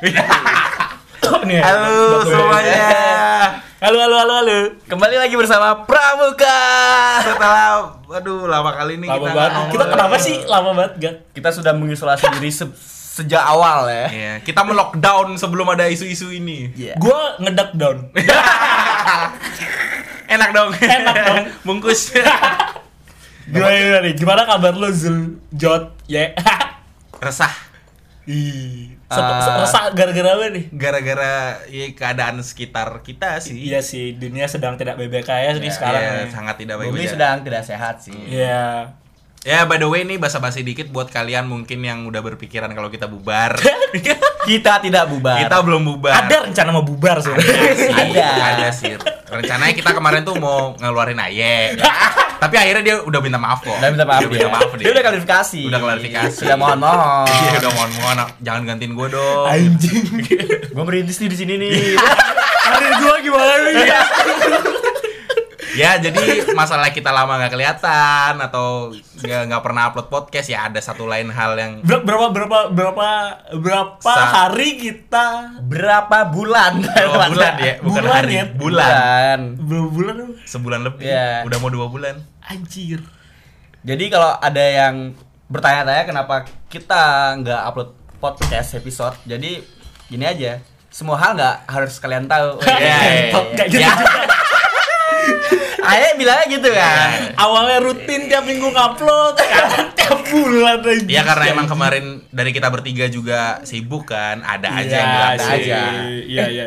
Nih, Halo batu- semuanya. Halo, halo, halo, halo. Kembali lagi bersama Pramuka. Setelah aduh lama kali ini Lama kita banget. ngomong- Kita kenapa sih lama banget, Gak? Kita sudah mengisolasi diri se- sejak awal ya. Iya, kita melockdown sebelum ada isu-isu ini. Iya. Gua ngedak down. Enak dong. Enak dong. Bungkus. Gimana, gimana? Gimana kabar lu, Zul? Jot, ya. Resah Ih. Ah. Se- Resah gara-gara apa nih? gara-gara ya, keadaan sekitar kita sih. Iya sih, dunia sedang tidak BBK ya nih sekarang. Iya, nih. sangat tidak Bumi baik-baik. sedang tidak sehat sih. Iya. Ya, by the way nih basa-basi dikit buat kalian mungkin yang udah berpikiran kalau kita bubar. Kita tidak bubar. kita belum bubar. Ada rencana mau bubar sih. Ada. Ada sih. Rencananya kita kemarin tuh mau ngeluarin Aye. Tapi akhirnya dia udah minta maaf kok. Udah minta maaf Dia minta dia. maaf Dia udah klarifikasi. Udah klarifikasi. Sudah mohon-mohon. Iya, udah mohon-mohon jangan gantiin gue dong. Anjing. Gue merintis nih di sini nih. Karir gua gimana nih? Ya jadi masalah kita lama nggak kelihatan atau nggak pernah upload podcast ya ada satu lain hal yang Ber- berapa berapa berapa berapa Sa- hari kita Berapa bulan? oh, bulan ya bukan Bulan hari ya? bulan Bulan. berapa bulan sebulan lebih Iya. udah mau dua bulan Anjir. Jadi kalau ada yang bertanya-tanya kenapa kita nggak upload podcast episode, jadi gini aja, semua hal nggak harus kalian tahu. Iya, iya, iya. kayak gitu Ya. juga. Ayah bilangnya gitu kan. Awalnya rutin tiap minggu ngupload, sekarang tiap bulan aja. ya karena emang kemarin dari kita bertiga juga sibuk kan ada aja yang bilang ada aja. Iya, iya.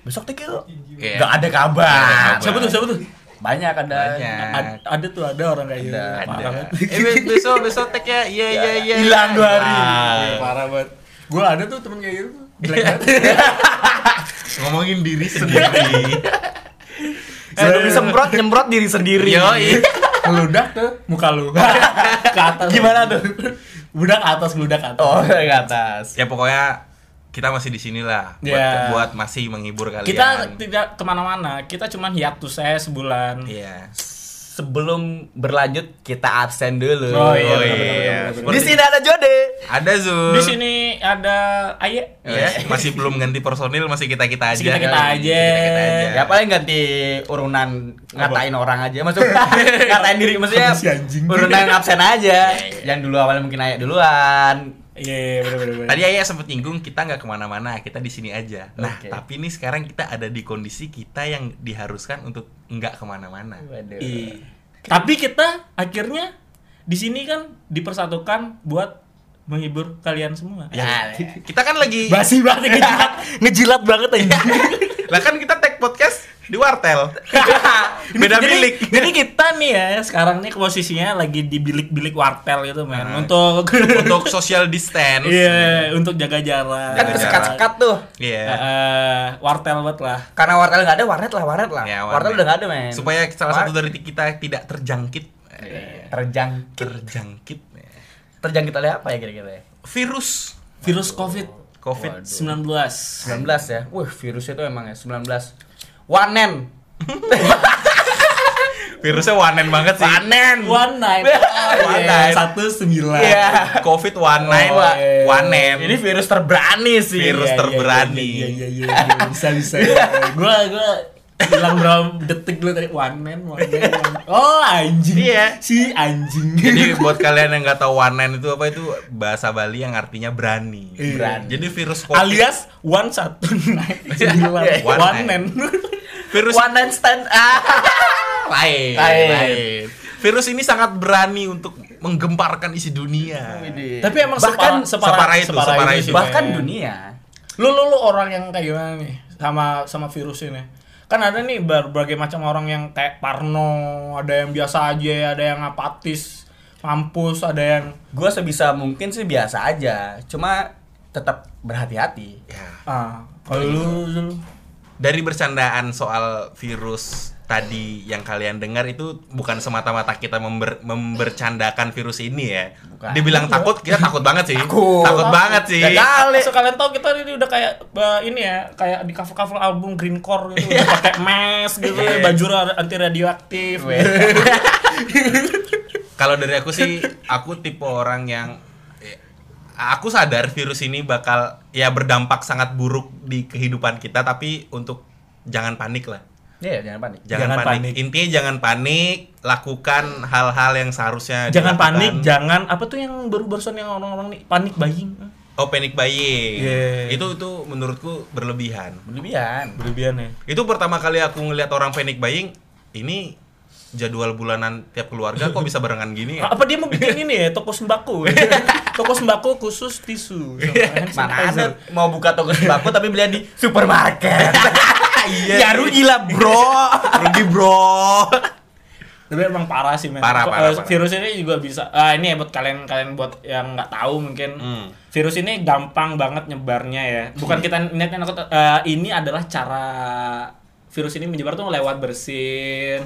Besok tuh yuk. Iya. Nggak ada ada kabar. kabar. Siapa tuh? Siapa tuh? Banyak ada. Banyak. Ad- ada tuh ada orang kayak gitu. Ada, Parah ada. banget. eh be- besok besok tag ya iya iya iya Hilang dua hari. Iya, Parah banget. Gua ada tuh temen kayak gitu. Ngomongin diri sendiri Eh, lebih semprot nyemprot diri sendiri. Yoi. Meludak tuh muka lu. ke atas. Gimana tuh? Budak ke atas, meludak ke atas. Oh, ke atas. ya pokoknya kita masih di sini lah buat, Iya. buat masih menghibur kalian Kita tidak ke mana-mana, kita cuman hiatus saya sebulan. iya Sebelum berlanjut kita absen dulu. Oh iya, Oh, iya. Seperti- Di sini ada Jode. ada Zul Di sini ada Aye. ya masih belum ganti personil masih kita kita aja Masih kita-kita aja. Kita-kita aja. Ya paling ganti urunan ngatain orang aja maksudnya ngatain diri maksudnya urunan absen aja. Iya, iya. Yang dulu awalnya mungkin ayak duluan. Iya, iya, benar benar. benar. Tadi Ayah sempet nyinggung kita nggak ke mana-mana, kita di sini aja. Nah, Oke. tapi ini sekarang kita ada di kondisi kita yang diharuskan untuk nggak ke mana-mana. Waduh. Iya. Tapi kita akhirnya di sini kan dipersatukan buat menghibur kalian semua. Ya, Kita kan lagi, Basi banget ngejilat, ngejilat banget aja. Lah kan kita tag podcast di wartel. Beda jadi, bilik. Jadi kita nih ya sekarang nih posisinya lagi di bilik-bilik wartel gitu men. Nah. Untuk untuk social distance. Iya, untuk jaga jarak. kan kesekat-sekat tuh. Iya. Eh, wartel banget lah. Karena wartel nggak ada, warnet lah, warnet lah. Ya, wartel warnet. udah nggak ada, men. Supaya salah satu dari kita tidak terjangkit. Iya. terjangkit. Terjangkit. Terjangkit oleh apa ya kira-kira ya? Virus Virus COVID COVID. 19. 19 ya. Wih, virusnya itu emang ya 19. Wanen. Virusnya wanen banget sih. Wanen. One night. One night. Satu sembilan. Iya. COVID one night, Oh, iya. wanen. Ini virus terberani sih. Virus Iya, iya, terberani. Iya iya iya. iya. Bisa bisa. Gua gua hilang berapa detik dulu tadi one man, one man, one man. Oh anjing. Iya. Si anjing. Jadi buat kalian yang nggak tahu wanen itu apa itu bahasa Bali yang artinya berani. Iya. Berani. Jadi virus COVID. alias one satu night sembilan One one man. virus One night stand. Ah. lain, Lain. lain. Virus ini sangat berani untuk menggemparkan isi dunia. Tapi emang Bahkan separah, separah, separah itu, separah itu. sih, bahkan men. dunia. Lu, lu lu orang yang kayak gimana nih sama sama virus ini? Kan ada nih berbagai macam orang yang kayak parno, ada yang biasa aja, ada yang apatis, mampus, ada yang Gua sebisa mungkin sih biasa aja. Cuma tetap berhati-hati. Ya. ah kalau lu Dari bercandaan soal virus tadi yang kalian dengar itu bukan semata-mata kita member, membercandakan virus ini ya. Bukan. Dibilang takut, kita takut banget sih. Takut. Takut banget sih. Kali. So, kalian tahu kita ini udah kayak bah, ini ya, kayak di cover-cover album Greencore gitu, udah pakai mask gitu, Iya. baju anti radioaktif. Weh. Kalau dari aku sih, aku tipe orang yang eh, aku sadar virus ini bakal ya berdampak sangat buruk di kehidupan kita tapi untuk jangan panik lah. Iya, jangan panik. Jangan, Jangan panik. panik. Intinya jangan panik, lakukan hal-hal yang seharusnya Jangan dilakukan. panik, jangan apa tuh yang baru barusan yang orang-orang nih panik buying. Oh, panic buying. Yeah. Itu itu menurutku berlebihan. Berlebihan. Berlebihan ya. Itu pertama kali aku ngelihat orang panic buying, ini jadwal bulanan tiap keluarga kok bisa barengan gini ya? Apa dia mau bikin ini ya toko sembako? toko sembako khusus tisu. hand Mana ada mau buka toko sembako tapi beli di supermarket. Iya. ya rugi lah, Bro. Rugi, Bro. Tapi emang parah sih men. Parah, Kok, parah, eh, parah. Virus ini juga bisa. Ah ini ya buat kalian kalian buat yang nggak tahu mungkin. Hmm. Virus ini gampang banget nyebarnya ya. Bukan kita niatnya nakut. eh, ini adalah cara virus ini menyebar tuh lewat bersin,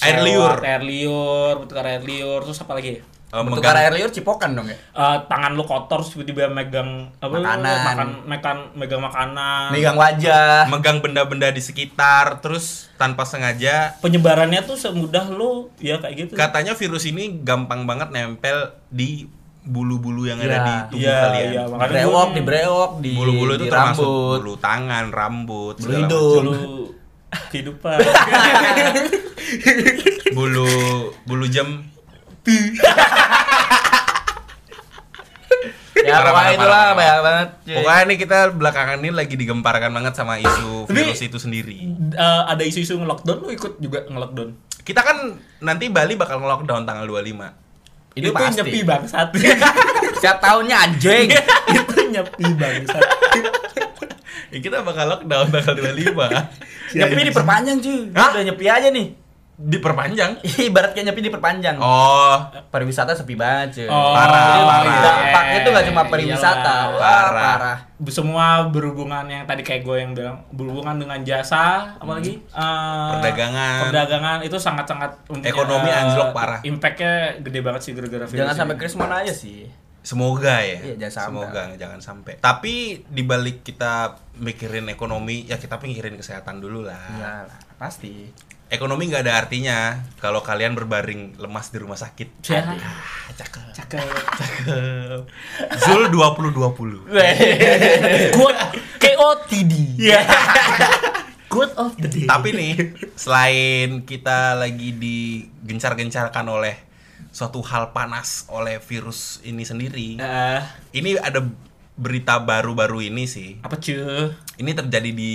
Air liur. air liur, bertukar air liur, terus apa lagi? Untuk megang- air liur cipokan dong ya. Eh, tangan lu kotor tiba-tiba megang apa Makanan. makan mekan megang makanan. Megang wajah. megang benda-benda di sekitar terus tanpa sengaja Penyebarannya tuh semudah lu ya kayak gitu. katanya virus ini gampang banget nempel di bulu-bulu yang ada Iya, di tubuh iya, kalian. iya, Di makanya brewok, di brewok, di Bulu-bulu itu di termasuk rambut. bulu tangan, rambut, Bulu hidung. Kehidupan. bulu bulu jam. Ya Parah, pokoknya itulah banyak banget. cuy. Pokoknya nih kita belakangan ini lagi digemparkan banget sama isu Tapi- virus itu sendiri. Eh, ada isu-isu nge-lockdown lu ikut juga nge-lockdown. Kita kan nanti Bali bakal nge-lockdown tanggal 25. Itu itu pasti. nyepi bangsat. Setiap tahunnya anjing. itu nyepi bangsat. Ya kita bakal lockdown tanggal 25. nyepi diperpanjang cuy. Udah nyepi aja nih. Diperpanjang. Ibarat kayak nyepi diperpanjang. Oh, Pariwisata sepi banget cuy. Oh, Parah, Jadi parah. Dampaknya itu gak cuma Eh, pariwisata. iyalah. Wah, Parah. parah. Semua berhubungan yang tadi kayak gue yang bilang berhubungan dengan jasa, apalagi Eh, Perdagangan. Perdagangan itu sangat-sangat mempunyai, Ekonomi eh, anjlok parah. Impactnya gede banget sih gara-gara virus. Jangan sampai Krismon aja sih. Semoga ya. Iya, jangan sampai. Semoga jangan sampai. Tapi dibalik kita mikirin ekonomi, ya kita mikirin kesehatan dulu lah. Iya, pasti. Ekonomi nggak ada artinya kalau kalian berbaring lemas di rumah sakit. Ah, cakep. Cakep. Cakep. Zul 2020. Quote KOTD. Iya. Quote of the day. Tapi nih, selain kita lagi digencar-gencarkan oleh suatu hal panas oleh virus ini sendiri, Eh, ini ada berita baru-baru ini sih. apa cuy? Ini terjadi di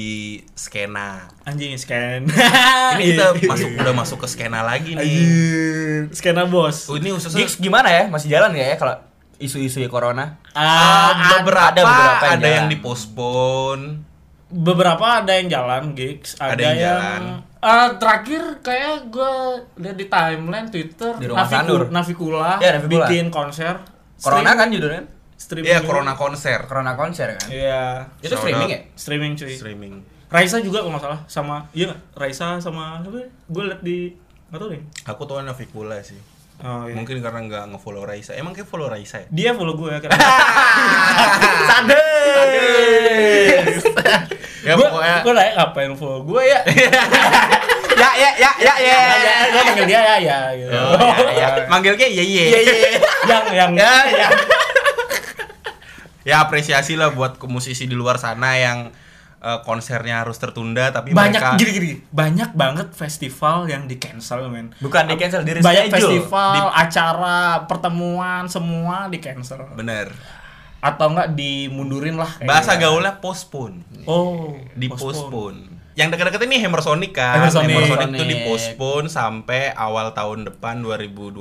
skena. Anjing scan. Ini kita masuk udah masuk ke skena lagi nih. Anjir, skena bos. Oh, ini khususnya Gigs gimana ya? Masih jalan nggak ya kalau isu-isu corona? Ah, beberapa ada beberapa yang ada yang jalan. dipospon. beberapa ada yang jalan gigs, ada, Ada yang yang, jalan. Ah, terakhir kayak gue lihat di timeline Twitter Di. Navikula, Ya, Navikula. bikin konser. Corona Stream- kan judulnya? Streaming. Iya, corona konser. Corona konser kan? Iya. Itu Shout streaming out. ya? Streaming cuy. Streaming. Raisa juga kalau nggak salah sama iya nggak? Raisa sama siapa? Gue liat di nggak tahu deh. Aku tuh Navikula sih. Oh iya. Mungkin karena nggak nge-follow Raisa. Emang kayak follow Raisa ya? Dia follow gue karena Sadis. Ya gue pokoknya gue nanya ngapain follow gue ya? ya ya ya ya ya. ya, ya, gue panggil dia ya ya gitu. Oh, ya, ya. Manggilnya ye ye. Iya iya. yang yang Ya ya. Ya apresiasi lah buat musisi di luar sana yang eh, konsernya harus tertunda tapi banyak mereka gini gini banyak banget festival yang di cancel men Bukan di cancel diri banyak schedule. festival acara pertemuan semua di cancel bener. atau enggak dimundurin lah kayak Bahasa gitu. gaulnya postpone. oh Di postpone. postpone. Yang deket-deket ini Hammer Sonic kan. Hammer Sonic. Hammer Sonic Sonic. itu sampai awal tahun depan 2021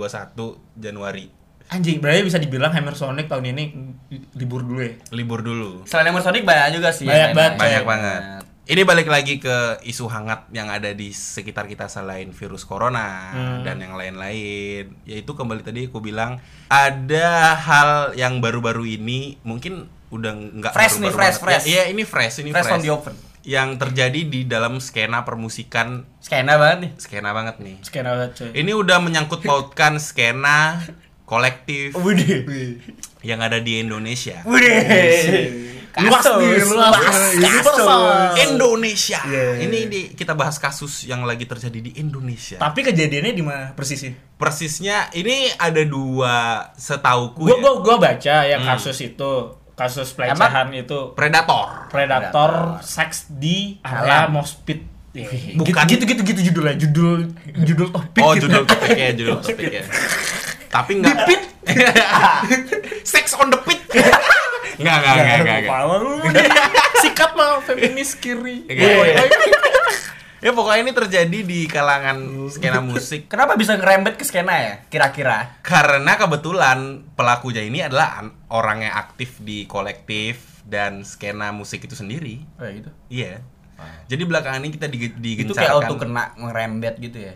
Januari. Anjing berarti bisa dibilang Hammer Sonic tahun ini libur dulu ya Libur dulu. Selain Hammer Sonic banyak juga sih. Banyak banget. Banyak banget. Ini balik lagi ke isu hangat yang ada di sekitar kita selain virus corona Hmm. dan yang lain-lain. Yaitu kembali tadi aku bilang ada hal yang baru-baru ini mungkin udah nggak Fresh nih, baru-baru fresh, banget. fresh. Ya, Iya, ini fresh, ini Fresh fresh. from the oven. Yang terjadi di dalam skena permusikan Skena banget nih. skena banget nih. skena banget coy Ini udah menyangkut pautkan skena kolektif Widih. yang ada di Indonesia. Widih. Luas nih, luas. Universal. Indonesia. Yeah. Ini di, kita bahas kasus yang lagi terjadi di Indonesia. Tapi kejadiannya di mana persisnya? Persisnya ini ada dua setauku Gua ya. gua gua baca yang Hmm. kasus itu, kasus pelecehan itu Predator. predator seks di area mospit. Bukan- gitu gitu gitu judulnya, judul judul topik. Oh, gitu. judul topiknya, judul topiknya. Tapi enggak pit. Sex on the pit. Enggak, enggak, enggak, enggak. enggak. Kepala lu nih. Sikat mah feminis kiri. Ya pokoknya ini terjadi di kalangan skena musik Kenapa bisa ngerembet ke skena ya? Kira-kira. karena kebetulan pelakunya ini adalah an- orang yang aktif di kolektif dan skena musik itu sendiri. Oh ya gitu. Iya. Jadi belakangan ini kita dige- Itu kayak auto digencarkan kena ngerembet gitu ya.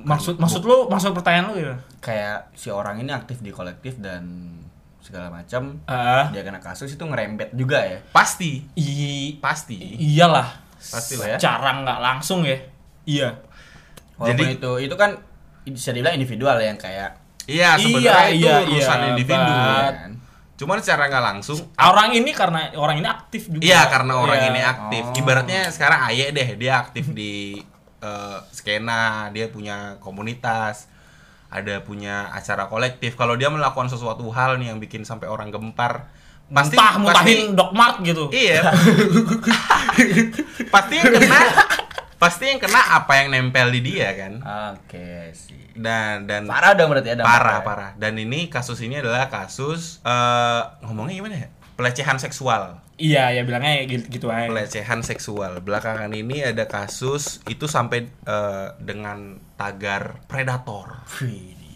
Nge- bukan- Maksud maksud lu maksud pertanyaan lu gitu? Kayak si orang ini aktif di kolektif dan segala macam. Ah. Dia kena kasus itu ngerembet juga ya. pasti, I pasti. iyalah. Pastilah ya. Cara nggak langsung ya. Iya. Walaupun Jadi- itu itu kan bisa dibilang individual ya, yang kayak Iya, sebenarnya Iya, itu iya, urusan iya, individu. Bat. kan. Cuman secara nggak langsung Orang ini karena orang ini aktif juga. Iya karena orang Iya. ini aktif. Oh. Ibaratnya sekarang Aye deh dia aktif di eh, skena, dia punya komunitas, ada punya acara kolektif. Kalau dia melakukan sesuatu hal nih yang bikin sampai orang gempar, pasti Muntah, pasti muntahin Dogmart gitu. iya. pasti yang kena pasti yang kena apa yang nempel di dia kan. Oke sih. Dan dan Parah dong berarti ada. parah parah. Dan ini kasus ini adalah kasus eh ngomongnya gimana ya? Pelecehan seksual. Iya, ya bilangnya gitu, gitu aja. pelecehan seksual. Belakangan ini ada kasus itu sampai eh, dengan tagar predator.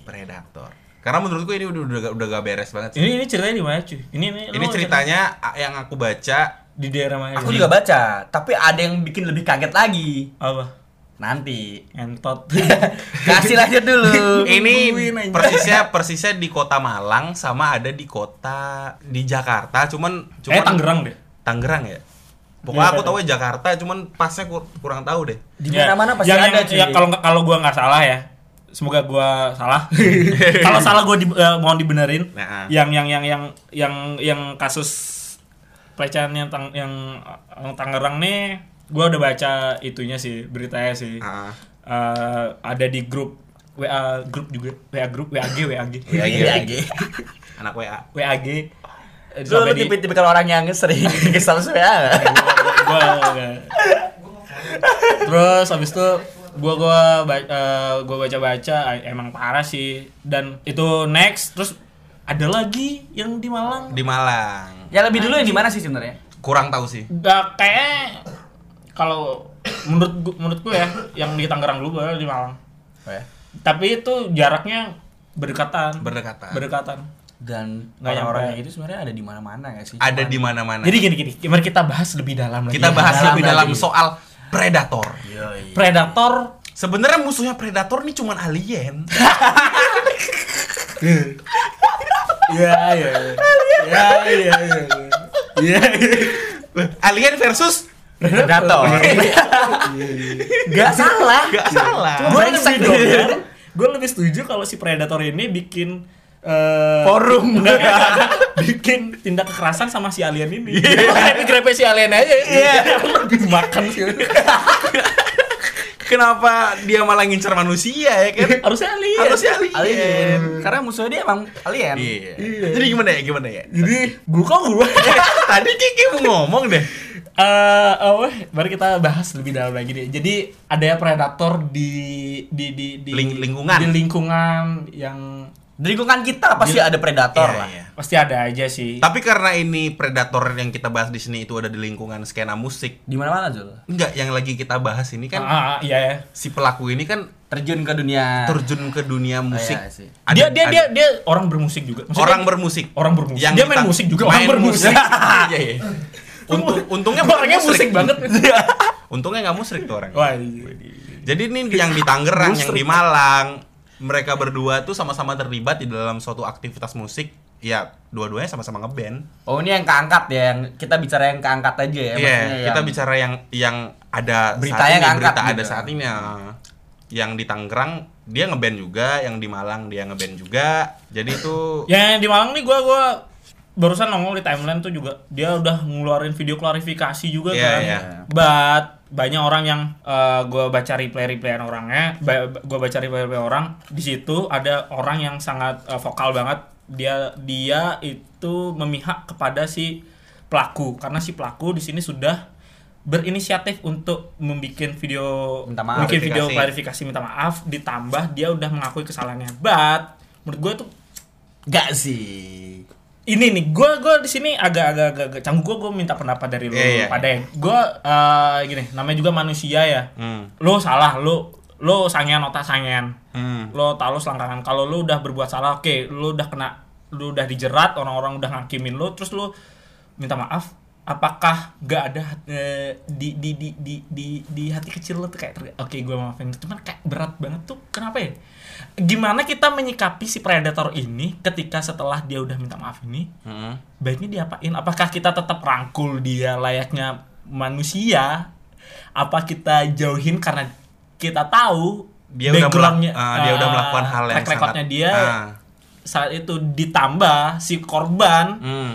Predator. Karena menurutku ini udah udah, udah gak beres banget sih. Ini ini ceritanya di mana cuy? Ini ini, Ini ceritanya a- yang aku baca di daerah mana? Aku juga baca, tapi ada yang bikin lebih kaget lagi. apa? Nanti. Entot. Kasih aja dulu. ini persisnya persisnya di kota Malang sama ada di kota di Jakarta cuman cuman Eh Tangerang deh. Tangerang ya. Pokoknya Iya, aku iya. tahu Jakarta cuman pasnya kur- kurang tahu deh. Di mana-mana pasti yang, ada yang, cuy. ya, kalau kalau gua nggak salah ya. Semoga gua salah. kalau salah gua di, eh, mohon dibenerin. Nah, ah. Yang yang yang yang yang yang kasus pelecehan yang tang, yang yang Tangerang nih gua udah baca itunya sih, beritanya sih. Ah. Eh, ada di grup WA grup juga WA grup WAG WAG. Iya, iya. Anak WA. WAG Lu, lu di- tipe-tipe kalau orang yang sering kesal ya. gua gua- terus habis itu gua gua eh, gua baca-baca eh, emang parah sih dan itu next terus ada lagi yang di Malang Di Malang. Ya lebih dulu di mana sih sebenarnya? Kurang tahu sih. Gak kayak kalau menurut gua, menurut gua ya yang di Tangerang dulu baru di Malang Oh ya. tapi itu jaraknya berdekatan Berdekatan. berdekatan Dan Nggak orang-orang itu sebenarnya ada di mana-mana ya sih? Ada Cuman- di mana-mana. jadi gini gini mari kita bahas lebih dalam lagi kita ya. bahas dalam lebih lagi. dalam soal predator. Yoi. predator Sebenarnya musuhnya predator nih cuman alien. ya ya ya ya ya ya alien versus Predator. Gak salah. gak salah. Gue lebih doyan, gue lebih setuju kalau si predator ini bikin eh, Forum. enggak, enggak. bikin tindak kekerasan sama si alien ini. Makanya grepe si alien aja. Iya. Lebih makan sih. Kenapa dia malah ngincar manusia ya kan? Harusnya alien. Harusnya alien. Alien. Karena musuhnya dia emang alien. Iya. Jadi gimana ya? Gimana ya? Jadi gue kok gue. Tadi Kiki mau ngomong deh. Eh, oh, baru kita bahas lebih dalam lagi deh. Jadi ada ya predator di di di di Ling- lingkungan. di lingkungan yang Di lingkungan kita pasti ada predator Iya, lah. iya. pasti ada aja sih. Tapi karena ini predator yang kita bahas di sini itu ada di lingkungan skena musik. Di mana-mana Zul. Enggak, yang lagi kita bahas ini kan Ah, ah, iya ya. si pelaku ini kan Terjun ke dunia. terjun ke dunia musik. iya sih. Ada- dia dia ada- dia dia orang bermusik juga. Maksudnya orang bermusik. orang bermusik. Yang dia main musik juga main orang bermusik. Iya, iya. Untung, untungnya orangnya musik banget. Untungnya nggak musrik tuh orang. Wah, iya. Jadi ini yang di Tangerang, yang di Malang, mereka berdua tuh sama-sama terlibat di dalam suatu aktivitas musik. Ya, dua-duanya sama-sama ngeband. Oh ini yang keangkat ya, yang kita bicara yang keangkat aja ya. Iya, kita yang- bicara yang yang ada Beritanya saat ini, berita gitu. ada saat ini. ya. Yang di Tangerang dia ngeband juga yang di Malang dia ngeband juga jadi itu Ya, yang di Malang nih gua gua barusan nongol di timeline tuh juga dia udah ngeluarin video klarifikasi juga Iya, kan. iya. But banyak orang yang eh, gua baca replay replayan orangnya, ba- gua baca replay replay orang di situ ada orang yang sangat eh, vokal banget dia dia itu memihak kepada si pelaku karena si pelaku di sini sudah berinisiatif untuk membuat video Minta maaf. bikin video Klarifikasi. klarifikasi minta maaf ditambah dia udah mengakui kesalahannya but menurut gue tuh Gak sih. Ini nih gue gue di sini agak-agak agak, agak canggung. Gue gue minta pendapat dari lu Iya, iya. pada gue eh, gini namanya juga manusia ya. Hmm, lu salah lu lu sangean otak sangean. Hmm, lo tahu selangkangan. Kalau lu udah berbuat salah oke lu udah kena lu udah dijerat orang-orang udah ngakimin lu terus lu minta maaf apakah gak ada eh, di, di di di di di hati kecil lu tuh kayak oke gue maafin. Cuman kayak berat banget tuh kenapa ya gimana kita menyikapi si predator ini ketika setelah dia udah minta maaf ini hmm. baiknya diapain apakah kita tetap rangkul dia layaknya manusia apa kita jauhin karena kita tahu dia udah backgroundnya melak- ah, dia udah ah, melakukan hal yang sangat dia ah, saat itu ditambah si korban hmm.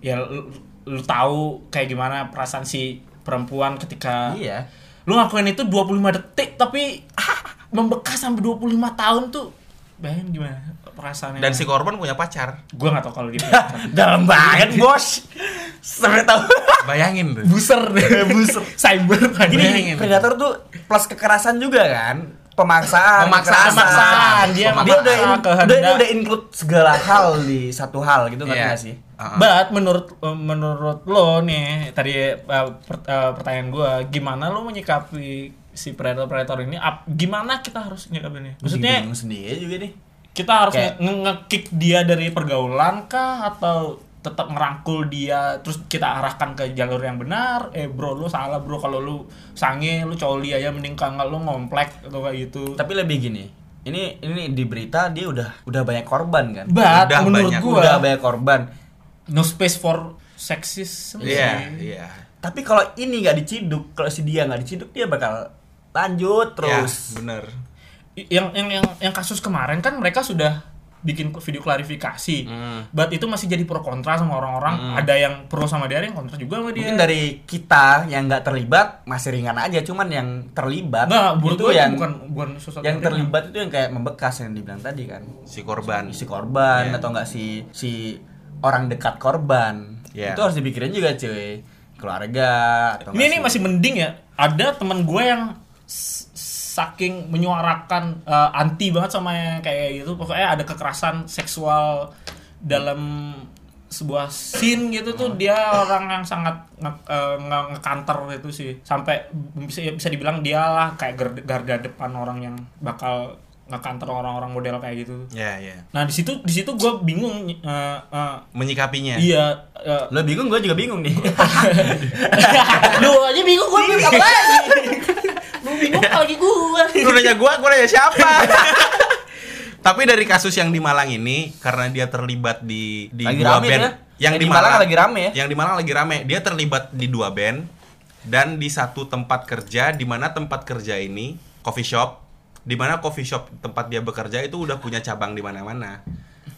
ya lu, lu tahu kayak gimana perasaan si perempuan ketika Iya. lu ngakuin itu 25 detik tapi membekas sampai 25 tahun tuh bayangin gimana perasaannya dan si korban punya pacar gue gak tau kalau dia Dalam banget, Bos. Sampai tahu. bayangin tuh buser deh buser cyber Gini, predator tuh plus kekerasan juga kan? Pemaksaan, Pemaksaan. Pemaksaan. Dia dia memaksa udah in- kehendak. udah, dia udah include segala hal di satu hal gitu Iya. nggak sih? Ah, ah. But menurut menurut lo nih tadi uh, per- uh, pertanyaan gua gimana lo menyikapi si predator predator ini? Ap- gimana kita harus nyikapinnya? Maksudnya Bingung sendiri juga nih. kita harus Kayak- nge- nge-kick dia dari pergaulan kah atau tetap ngerangkul dia terus kita arahkan ke jalur yang benar eh bro lu salah bro kalau lu sange lu coli aja mending kagak lu ngomplek atau kayak gitu Tapi lebih gini. Ini ini di berita dia udah udah banyak korban kan? but Udah menurut banyak. gua Udah banyak korban. no space for sexism iya sih. iya Tapi kalau ini nggak diciduk, kalau si dia nggak diciduk dia bakal lanjut terus. ya, bener yang yang yang yang kasus kemarin kan mereka sudah bikin video klarifikasi. Hmm. But itu masih jadi pro kontra sama orang-orang. Ada yang pro sama dia, ada yang kontra juga sama dia. Mungkin dari kita yang nggak terlibat masih ringan aja, cuman yang terlibat Nggak, menurut itu yang bukan bukan sesuatu yang terlibat itu yang kayak membekas yang dibilang tadi kan. si korban Si korban Iya. atau enggak si si orang dekat korban. Iya. Itu harus dipikirin juga cuy. Keluarga atau Ini ini sih? masih mending ya. Ada teman gue yang saking menyuarakan eh, anti banget sama yang kayak gitu. Pokoknya ada kekerasan seksual dalam sebuah scene gitu tuh dia orang yang sangat nge- eh, nge- ngekanter itu sih sampai bisa bisa dibilang dia lah kayak gar- garda depan orang yang bakal ngekanter orang-orang model kayak gitu. ya ya Nah di situ di situ gue bingung eh, eh, menyikapinya iya eh, Lo bingung, gue juga bingung nih. lu aja bingung gue bingung apa lagi lu bingung lagi gue lu nanya gua gua nanya siapa? Tapi dari kasus yang di Malang ini karena dia terlibat di di Lagi dua rame band. dia. yang Yang di di Malang Malang. lagi rame ya? yang di Malang lagi rame. Dia terlibat di dua band dan di satu tempat kerja di mana tempat kerja ini coffee shop di mana coffee shop tempat dia bekerja itu udah punya cabang di mana-mana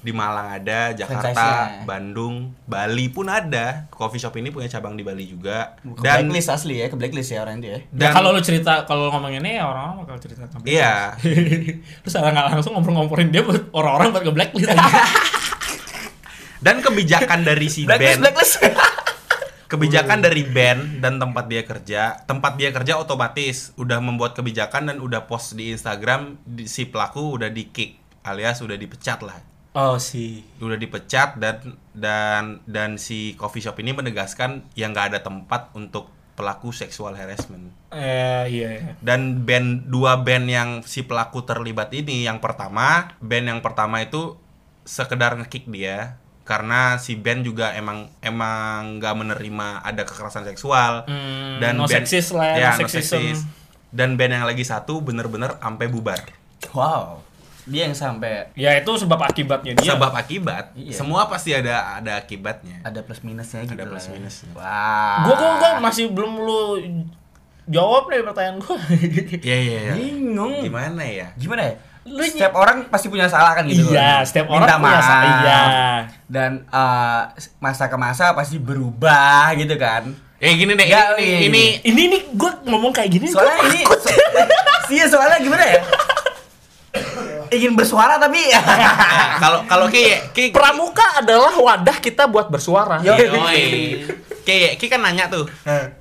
di Malang ada, Jakarta. Bandung, Bali pun ada. Coffee shop ini punya cabang di Bali juga. Ke Dan blacklist asli ya, ke blacklist ya orang itu ya. Ya dan kalau lu cerita kalau lu ngomong ini ya orang-orang bakal cerita tentang iya, Terus secara nggak langsung ngompor-ngomporin dia buat orang-orang buat ke blacklist aja. dan kebijakan dari si Blacklist, band blacklist. kebijakan dari band dan tempat dia kerja tempat dia kerja otomatis udah membuat kebijakan dan udah post di Instagram di- si pelaku udah di kick alias udah dipecat lah oh sih. udah dipecat dan dan dan si coffee shop ini menegaskan yang nggak ada tempat untuk pelaku seksual harassment Eh iya. iya. dan band dua band yang si pelaku terlibat ini yang pertama band yang pertama itu sekedar ngekick dia karena si band juga emang emang nggak menerima ada kekerasan seksual Hmm, dan no band- seksis lah ya, no no sexism. seksis. dan band yang lagi satu bener-bener sampai bubar Wow. Dia yang sampai Ya itu sebab akibatnya dia. sebab akibat Iya. semua pasti ada ada akibatnya ada plus minusnya gitu Ada plus lah ya. minusnya. Wah. Gua gua gua masih belum lu jawab deh pertanyaan gua. Iya iya iya. bingung. Gimana ya? Gimana ya? Lu setiap orang pasti punya salah kan gitu. Iya, kan. setiap Minta orang punya maaf. salah. Iya. Dan eh, masa ke masa pasti berubah gitu kan. Eh gini deh, Nggak, ini, ini, ini, Ini nih gue ngomong kayak gini. Soalnya gua ini so- iya soalnya gimana ya? Ingin bersuara tapi Nah, kalau kalau kayak kayak Pramuka adalah wadah kita buat bersuara. Yo. Yoi. Kayak Ki kan nanya tuh.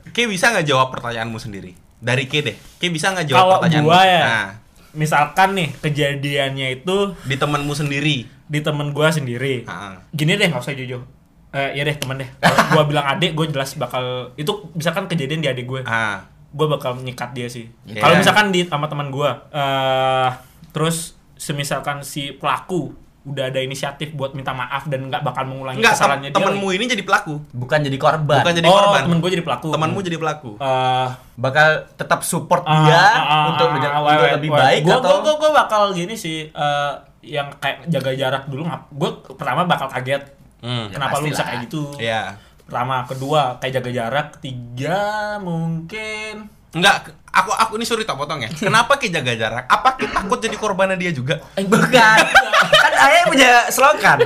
Ki bisa nggak jawab pertanyaanmu sendiri? Dari Ki deh. Ki bisa nggak jawab Kalau pertanyaanmu? gua ya, Nah, misalkan nih kejadiannya itu di temanmu sendiri. di temen gua sendiri. Ah. Gini deh, nggak usah jujur. Eh, ya deh temen deh. Kalau gua bilang adik, gue jelas bakal itu misalkan kejadian di adik gue. Gue bakal nyikat dia sih. Iya. Kalau misalkan di sama teman gue, eh terus semisalkan si pelaku udah ada inisiatif buat minta maaf dan nggak bakal mengulangi Enggak, kesalahannya tem dia. temenmu ini jadi pelaku. bukan jadi korban. Bukan jadi oh, korban. temen gue jadi pelaku. Temanmu jadi pelaku. Eh, bakal tetap support ah, dia ah, ah, untuk, ah, untuk wait, lebih wait. baik gua, atau gua, gua, bakal gini sih eh, yang kayak jaga jarak dulu gue pertama bakal kaget Hmm. kenapa lu bisa kayak gitu Iya. pertama kedua kayak jaga jarak ketiga mungkin Enggak, aku aku ini sorry tak potong ya. Kenapa Ki jaga jarak? Apa Ki takut jadi korbannya dia juga? eh, bukan. kan ayah punya slogan.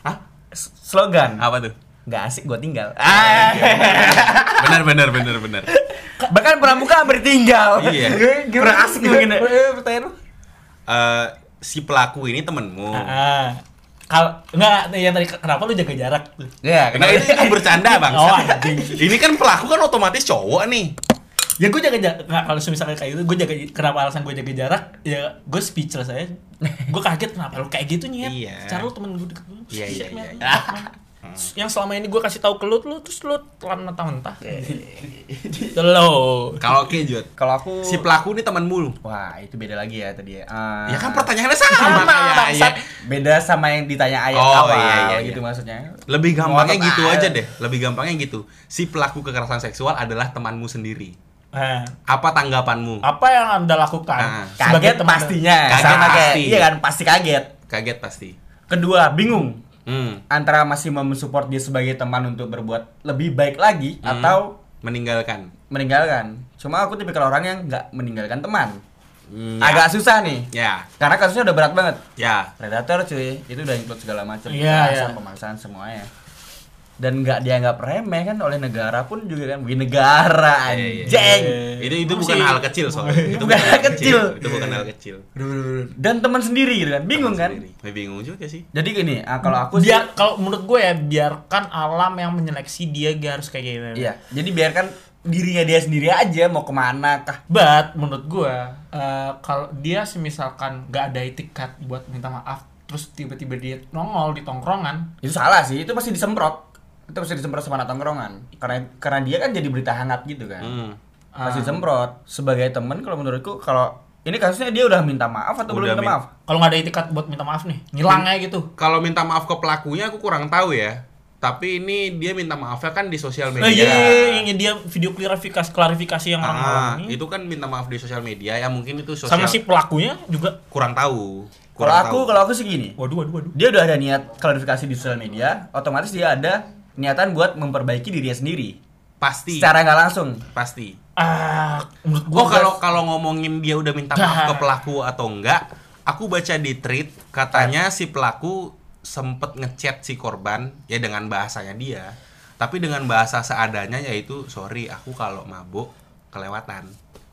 Hah? Slogan. Apa tuh? Nggak asik gua tinggal. Ah. benar benar benar benar. Bahkan pramuka hampir tinggal. Iya. Kurang asik mungkin. Eh, Pertanyaan lu. Eh, si pelaku ini temenmu. Ah, kalau enggak yang tadi kenapa lu jaga jarak? Ya, Nah, itu kan bercanda, Bang. Oh, ini kan pelaku kan otomatis cowok nih. Ya gue jaga jarak, nggak kalau misalnya kayak gitu, gue jaga kenapa alasan gue jaga jarak? Ya gue speechless aja. gue kaget kenapa lu kayak gitu nih Iya. Cara lu temen gue deket lu. Iya, iya, shit, iya, man. iya. Yang selama ini gue kasih tahu ke lu, lu terus lu telan mentah-mentah. Iya, Itu lo. Kalau Ki Jod, Kalau aku si pelaku ini temanmu lu. Wah, itu beda lagi ya tadi ya. Eh, Ya kan pertanyaannya sama, Sama, bangsat. ya. beda sama yang ditanya ayat Oh, awal iya, iya, gitu iya. maksudnya. Lebih gampangnya Ngotot gitu aja deh. Lebih gampangnya gitu. Si pelaku kekerasan seksual adalah temanmu sendiri. Eh, Apa tanggapanmu? apa yang anda lakukan Ah. sebagai Kaget teman? pastinya. Kaget sama kayak pasti. iya kan pasti kaget. Kaget pasti. Kedua, bingung Hmm. antara masih mau mensupport dia sebagai teman untuk berbuat lebih baik lagi Hmm. atau Meninggalkan. meninggalkan. Cuma aku tipikal orang yang nggak meninggalkan teman. Hmm, Agak susah nih. Ya. Karena kasusnya udah berat banget. Ya. Predator cuy, itu udah include segala macam Iya, kekerasan, iya. pemaksaan semuanya. Dan nggak dianggap remeh kan oleh negara pun juga kan, Wih, negara Iya, iya. anjing. Itu itu Itu bukan sih- hal kecil soalnya. Itu Bukan hal kecil. Itu bukan hal kecil. Dan teman sendiri gitu kan, bingung kan? Sendiri. Ya, bingung juga sih. Jadi gini, ah, kalau aku sih, Biar kalau menurut gue ya biarkan alam yang menyeleksi dia dia harus kayak gini. iya, jadi biarkan dirinya dia sendiri aja mau ke mana kah? But menurut gua eh, kalau dia semisalkan nggak ada etikat buat minta maaf terus tiba-tiba dia nongol di tongkrongan Itu salah sih, itu pasti disemprot. Itu pasti disemprot sama anak tongkrongan. Karena karena dia kan jadi berita hangat gitu kan. Hmm. Pasti disemprot. Sebagai teman kalau menurutku kalau ini kasusnya dia udah minta maaf atau belum Udah minta min- maaf? kalau nggak ada etikat buat minta maaf nih ngilang aja gitu Kalau minta maaf ke pelakunya aku kurang tahu ya. Tapi ini dia minta maafnya kan di sosial Oh, media. iya, yang dia video klarifikasi klarifikasi yang Ah, orang-orang ini itu kan minta maaf di sosial media ya mungkin itu sosial sama si pelakunya juga kurang tahu. Kalau Kurang aku tahu. kalau aku sih gini. waduh waduh waduh Dia udah ada niat klarifikasi di sosial media, otomatis dia ada niatan buat memperbaiki dirinya sendiri. pasti Secara nggak langsung. pasti. ah menurut gua Gua kalau kalau ngomongin dia udah minta maaf ke pelaku atau enggak, aku baca di tweet katanya si pelaku sempet ngechat si korban ya dengan bahasanya dia, tapi dengan bahasa seadanya yaitu sorry aku kalau mabuk kelewatan.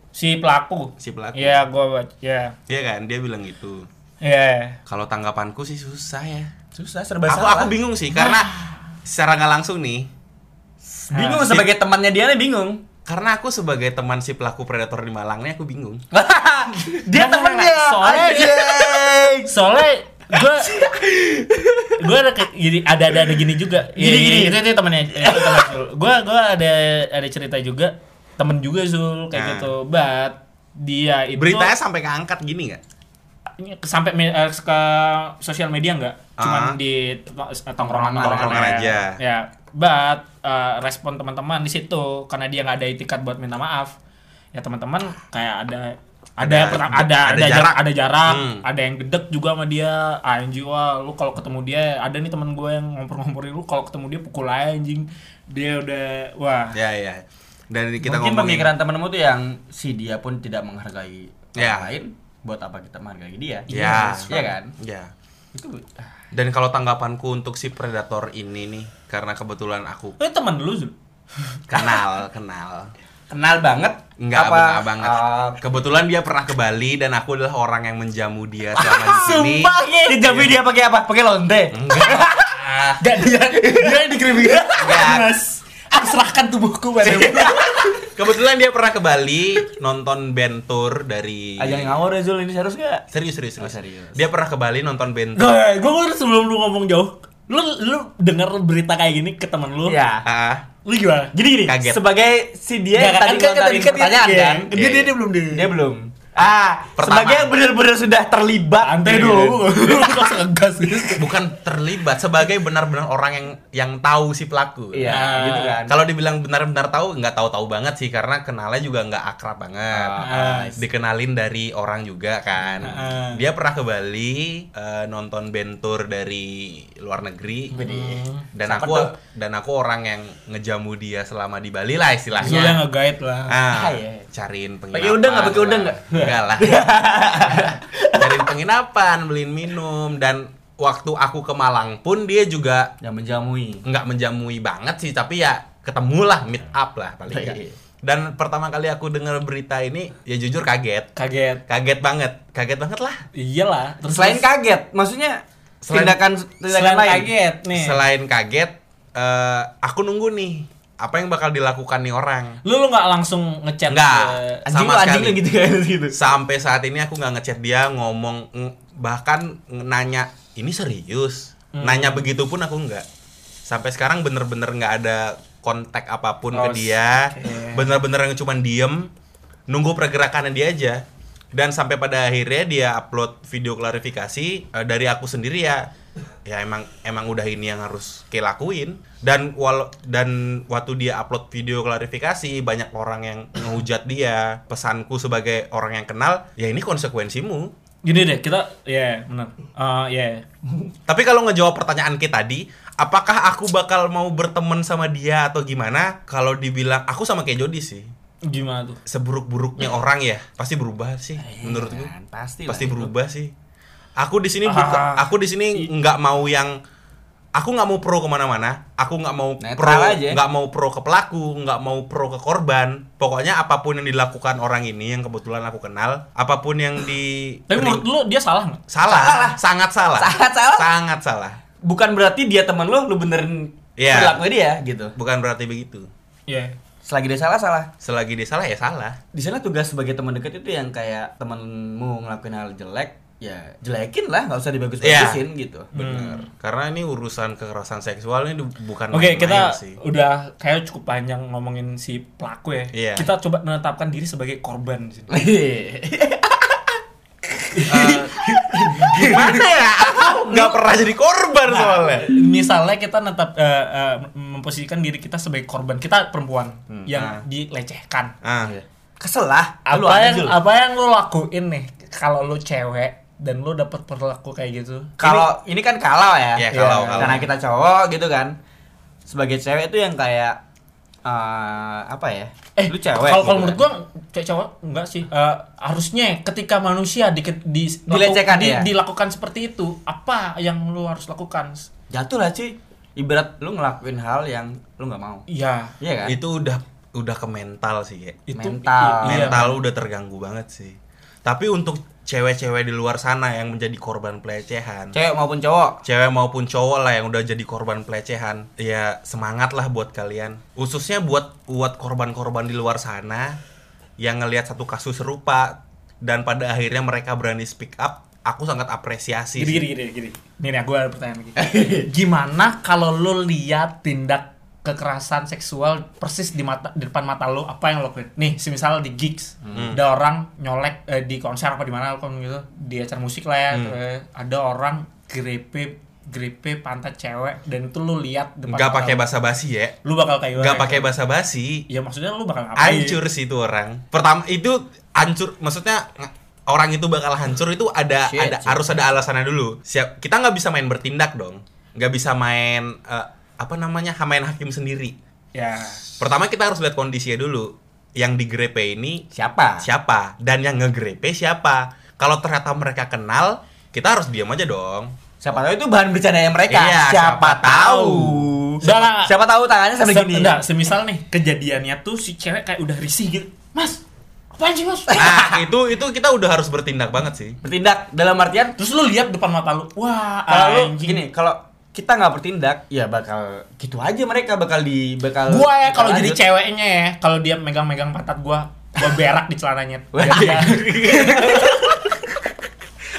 si pelaku Si pelaku. ya gua baca ya Iya kan dia bilang gitu. ya Kalau tanggapanku sih susah ya. Susah serba Aku salah. aku bingung sih karena secara nggak langsung nih Bingung Nah, sebagai temannya dia nih bingung. karena aku sebagai teman si pelaku predator di Malang nih aku bingung. dia temennya. nah, soalnya- soalnya gue gue ada jadi ada ada ada gini juga Gini, Iya, gini. itu itu temennya gue gue ada ada cerita juga temen juga zul kayak Nah. gitu but dia itu Beritanya sampai keangkat gini nggak? sampai me- eh, ke sosial media nggak cuman Ah. di to- tongkrongan Tongkrongan aja. ya but eh, respon teman-teman di situ karena dia nggak ada itikat buat minta maaf ya teman-teman kayak ada ada Ada- ada ada, ada jarak jarak. ada jarak Hmm. ada yang gedek juga sama dia ah, anjing wah lu kalau ketemu dia ada nih teman gue yang ngompor-ngomporin lu kalau ketemu dia pukul aja anjing dia udah wah Ya ya. Dan kita Mungkin ngomongin pemikiran temenmu tuh yang si dia pun tidak menghargai Ya. orang lain. buat apa kita menghargai dia Ya. iya kan Ya. itu Dan kalau tanggapanku untuk si predator ini nih, karena kebetulan aku Eh teman lu Zul. kenal, kenal. kenal banget Enggak, apa enggak banget. Ah, Kebetulan dia pernah ke Bali dan aku adalah orang yang menjamu dia selama di sini. sumpah dijamu dia pakai apa pakai lonte Enggak. Gak dia dia yang dikirim Enggak. Aku serahkan tubuhku padamu. Kebetulan dia pernah ke Bali nonton band tour dari Ajang ngawur ya Zul ini serius gak? Serius, serius, serius. Oh, serius. Dia pernah ke Bali nonton band tour. Gue gue sebelum lu ngomong jauh, lu lu dengar berita kayak gini ke temen lu. Iya. Ah, Lu gimana? Gini gini, Kaget. sebagai si dia yang Nggak, tadi kan- kan- tadi kan pertanyaan dia- kan, Dia Iya, dia, iya. dia belum deh. dia belum. Ah, Pertama. sebagai yang benar-benar sudah terlibat. Santai gitu. dong. Lu langsung ngegas gitu. bukan terlibat sebagai benar-benar orang yang yang tahu si pelaku. Iya, Ah. gitu kan. Kalau dibilang benar-benar tahu, nggak tahu-tahu banget sih karena kenalnya juga nggak akrab banget. Ah, Dikenalin dari orang juga kan. Ah. Dia pernah ke Bali eh, nonton band tour dari luar negeri. Dan Siapa aku tuh? dan aku orang yang ngejamu dia selama di Bali lah Lu yang istilahnya. nge-guide lah. Ah, Ah, iya. cariin penginapan. Pakai udang nggak? Pakai udang nggak? Enggak lah. cariin penginapan, beliin minum dan waktu aku ke Malang pun dia juga Yang menjamui. nggak menjamui banget sih tapi ya ketemu lah meet up lah paling nggak. Iya. dan pertama kali aku dengar berita ini ya jujur kaget Kaget. kaget banget kaget banget lah Iyalah. Terus Selain kaget, maksudnya Selain- tindakan tindakan selain lain. kaget nih. selain kaget eh, aku nunggu nih apa yang bakal dilakukan nih orang Lu lu nggak langsung ngechat Nggak. Anjing Sama anjing gitu kan gitu. sampai saat ini aku nggak ngechat dia ngomong ng- bahkan nanya ini serius Hmm. nanya begitu pun aku nggak sampai sekarang bener-bener nggak ada kontak apa pun Oh, ke dia oke. bener-bener yang cuman diem nunggu pergerakannya dia aja dan sampai pada akhirnya dia upload video klarifikasi eh, dari aku sendiri ya. Ya emang emang udah ini yang harus kayak lakuin. Dan wal dan waktu dia upload video klarifikasi banyak orang yang ngehujat dia. Pesanku sebagai orang yang kenal ya ini konsekuensimu. Gini deh, kita ya benar. Eh ya. tapi kalau ngejawab pertanyaan kita tadi apakah aku bakal mau berteman sama dia atau gimana? Kalau dibilang aku sama kayak Jody sih Gimana tuh? seburuk-buruknya orang ya pasti berubah sih menurutku Kan, pasti pasti lah itu. berubah sih aku di sini Ah. buka- aku di sini nggak mau yang aku nggak mau pro ke mana-mana aku nggak mau Netral pro nggak mau pro ke pelaku nggak mau pro ke korban pokoknya apa pun yang dilakukan orang ini yang kebetulan aku kenal apa pun yang di Tapi menurut lu dia salah nggak? salah, sangat salah Sangat salah. sangat salah Bukan berarti dia teman lu, lu benerin Iya. perilakunya dia gitu. bukan berarti begitu Iya. Selagi dia salah salah. selagi dia salah ya salah Di sana tugas sebagai teman dekat itu yang kayak temenmu ngelakuin hal jelek, ya jelekin lah, nggak usah dibagus-bagusin gitu. benar karena ini urusan kekerasan seksual ini bukan Oke, main-main kita sih. udah kayak cukup panjang ngomongin si pelaku ya. Iya. Kita coba menetapkan diri sebagai korban di sini. gimana ya nggak pernah jadi korban Nah, soalnya Misalnya kita netap eh, eh, memposisikan diri kita sebagai korban. Kita perempuan yang nah. dilecehkan. ah Kesel lah. Lu Apa ada, yang apa yang lu lakuin nih kalau lu cewek dan lu dapat perilaku kayak gitu? Kalau ini, kan kalau ya. Iya, kalau, Iya, kalau. Karena kita cowok gitu kan. Sebagai cewek itu yang kayak eh, apa ya? Eh, lu cewek. Kalau kalau gitu menurut kan. gua cewek cowok enggak sih. Eh, harusnya ketika manusia di, di, Dilecehkan, di- ya? dilakukan seperti itu, apa yang lu harus lakukan? jatuh lah cuy. Ibarat lu ngelakuin hal yang lu nggak mau. Iya. Iya kan? itu udah udah ke mental sih ya Itu Mental. i- iya. mental lu udah terganggu banget sih tapi untuk cewek-cewek di luar sana yang menjadi korban pelecehan Cewek maupun cowok. cewek maupun cowok lah yang udah jadi korban pelecehan ya semangat lah buat kalian khususnya buat buat korban-korban di luar sana yang ngelihat satu kasus serupa dan pada akhirnya mereka berani speak up aku sangat apresiasi Gini, sih. gini, gini, gini. Nih, nih, gue ada pertanyaan lagi. Gimana kalau lu lihat tindak kekerasan seksual persis di mata di depan mata lu apa yang lo lakuin? Nih, semisal di gigs, ada orang nyolek eh, di konser apa di mana gitu, di acara musik lah ya, eh, ada orang grepe grepe pantat cewek dan itu lu lihat depan nggak pakai lu. basa-basi ya Lu bakal kayak nggak pakai basa-basi Ya maksudnya lu bakal ngapain? hancur sih itu orang pertama itu hancur maksudnya ng- orang itu bakal hancur itu ada Shit, ada shit. harus ada alasannya dulu siap kita nggak bisa main bertindak dong nggak bisa main eh, apa namanya main hakim sendiri Ya. pertama kita harus lihat kondisinya dulu yang digrepe ini Siapa? siapa dan yang ngegrepe siapa Kalau ternyata mereka kenal, kita harus diam aja dong. Siapa tahu itu bahan bercandanya mereka. Iya, siapa, siapa tahu. Udah lah. Siapa tahu tangannya sampai Se- gini. enggak, semisal nih kejadiannya tuh si cewek kayak udah risih gitu. Mas, apaan sih mas? Nah, itu itu kita udah harus bertindak banget sih. Bertindak dalam artian Terus lu lihat depan mata lu, wah kalau lu gini, kalau kita nggak bertindak, ya bakal gitu aja mereka bakal di bakal Gua ya kalau bakal jadi ceweknya ya, kalau dia megang-megang pantat gua, gua berak di celananya.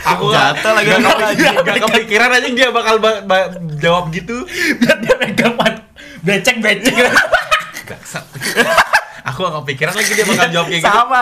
Aku Jatuh lagi gak, kepikiran, gak kepikiran aja dia bakal ba- ba- jawab gitu. biar dia megang pantat. Becek-becek. Bangsat. Aku gak kepikiran lagi dia bakal jawab kayak gitu. sama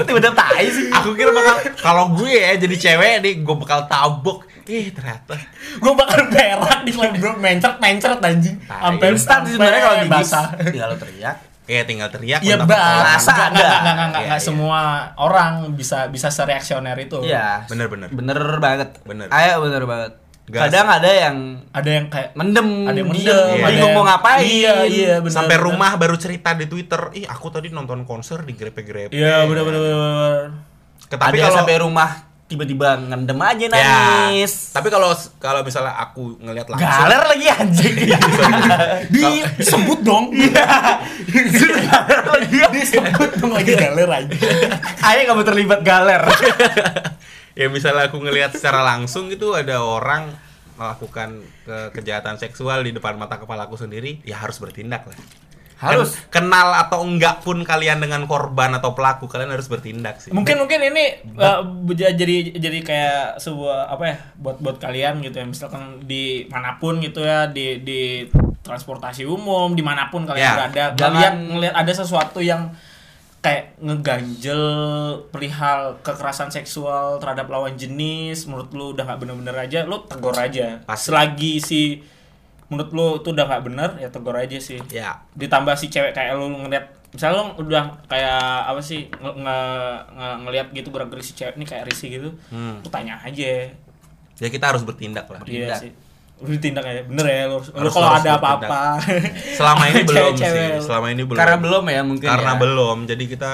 itu udah tai sih Aku kira bakal kalau gue ya jadi cewek nih gue bakal tabok. Ih ternyata. gua bakal berak di celananya bro, mencret-mencret anjing. Sampai instan sih sebenarnya kalau di basah. tinggal teriak Kayak tinggal teriak. Iya. Rasa Nggak, nggak, nggak, nggak, nggak, Iya, iya. semua orang bisa bisa sereaksioner itu. iya Bener-bener. bener banget Bener. ayo bener banget Gas. kadang ada yang Ada yang kayak mendem ada yang mendem, Iya. ada bingung yang- mau ngapain Iya, iya, benar. Sampai benar. rumah baru cerita di Twitter. Ih aku tadi nonton konser di grepe-grepe. Iya, benar benar benar. Tapi kalau sampai rumah tiba-tiba ngendem aja ya, nangis tapi kalau kalau misalnya aku ngelihat langsung galer lagi anjing Di disebut dong. disebut dong lagi galer aja. ayo kamu terlibat galer ya misalnya aku ngelihat secara langsung itu ada orang melakukan ke- kejahatan seksual di depan mata kepala aku sendiri, ya harus bertindak lah. harus Ken- kenal atau enggak pun kalian dengan korban atau pelaku, kalian harus bertindak sih. Mungkin mungkin ini uh, jadi jadi kayak sebuah apa ya buat buat kalian gitu ya misalkan di mana pun gitu ya di di transportasi umum di mana pun kalian Ya, berada jangan- kalian ngelihat ada sesuatu yang kayak ngeganjel perihal kekerasan seksual terhadap lawan jenis menurut lu udah nggak bener-bener aja lu tegur aja Pasti. selagi si menurut lu itu udah nggak bener ya tegur aja sih Ya, ditambah si cewek kayak lu ngeliat misalnya lu udah kayak apa sih nge, nge- nge- ngeliat gitu gerak-gerik si cewek ini kayak risih gitu Hmm. lu tanya aja ya kita harus bertindak lah. iya Bertindak. sih lu ditindak ya? Bener ya lu, lu kalau harus ada apa-apa. Selama ini belum sih, selama ini belum. karena belum ya mungkin Karena ya. belum, jadi kita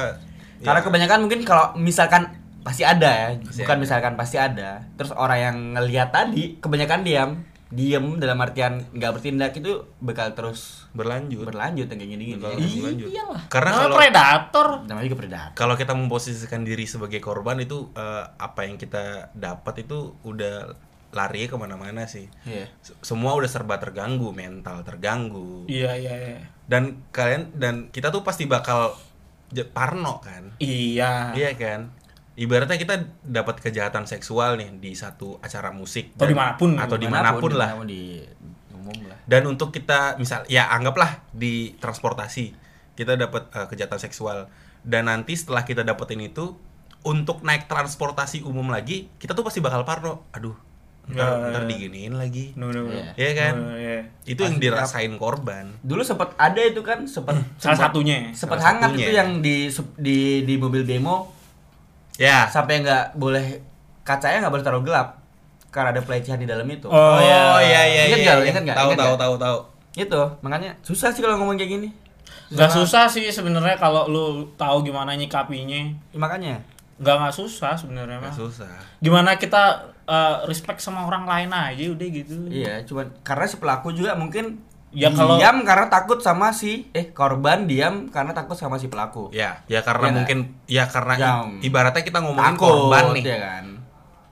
karena ya, kebanyakan mungkin kalau misalkan pasti ada ya Pasti bukan ada. misalkan pasti ada. Terus orang yang ngelihat tadi kebanyakan diam. Diem dalam artian nggak bertindak itu bakal terus berlanjut. berlanjut yang kayak gini gini Iya, berlanjut. iyalah Karena kalau predator. Namanya juga predator. Kalau kita memposisikan diri sebagai korban itu eh, apa yang kita dapat itu udah lari ke mana-mana sih. Iya. S- Semua udah serba terganggu, mental terganggu. iya iya iya Dan kalian dan kita tuh pasti bakal parno kan. iya Iya kan? Ibaratnya kita dapat kejahatan seksual nih di satu acara musik Atau dan- di mana pun. atau di mana pun lah. di mana pun di umum lah Dan untuk kita misal ya anggaplah di transportasi kita dapat eh, kejahatan seksual dan nanti setelah kita dapetin itu untuk naik transportasi umum lagi kita tuh pasti bakal parno. Aduh, ntar, Ya, ntar ya. diginiin lagi. no, no, no. Iya. Iya kan? No, iya. Itu yang Pasti dirasain korban. dulu sempat ada itu kan sempat salah satunya sempat hangat satunya. itu yang di di di mobil demo Ya. sampai nggak boleh kacanya nggak boleh taruh gelap karena ada pelecehan di dalam itu Oh, iya. iya iya Ingat iya. nggak? iya. Ingat nggak? Tahu tahu tahu tahu. itu makanya susah sih kalau ngomong kayak gini Gak susah sih sebenarnya kalau lu tahu gimana nyikapinya. Ya, makanya Gak nggak susah sebenarnya mah. Susah. Gimana kita uh, respect sama orang lain aja udah gitu. iya cuman karena si pelaku juga mungkin Ya, kalau- diam karena takut sama si eh korban diam karena takut sama si pelaku Ya, ya karena nggak? mungkin ya karena Yang ibaratnya kita ngomongin takut korban nih. ya kan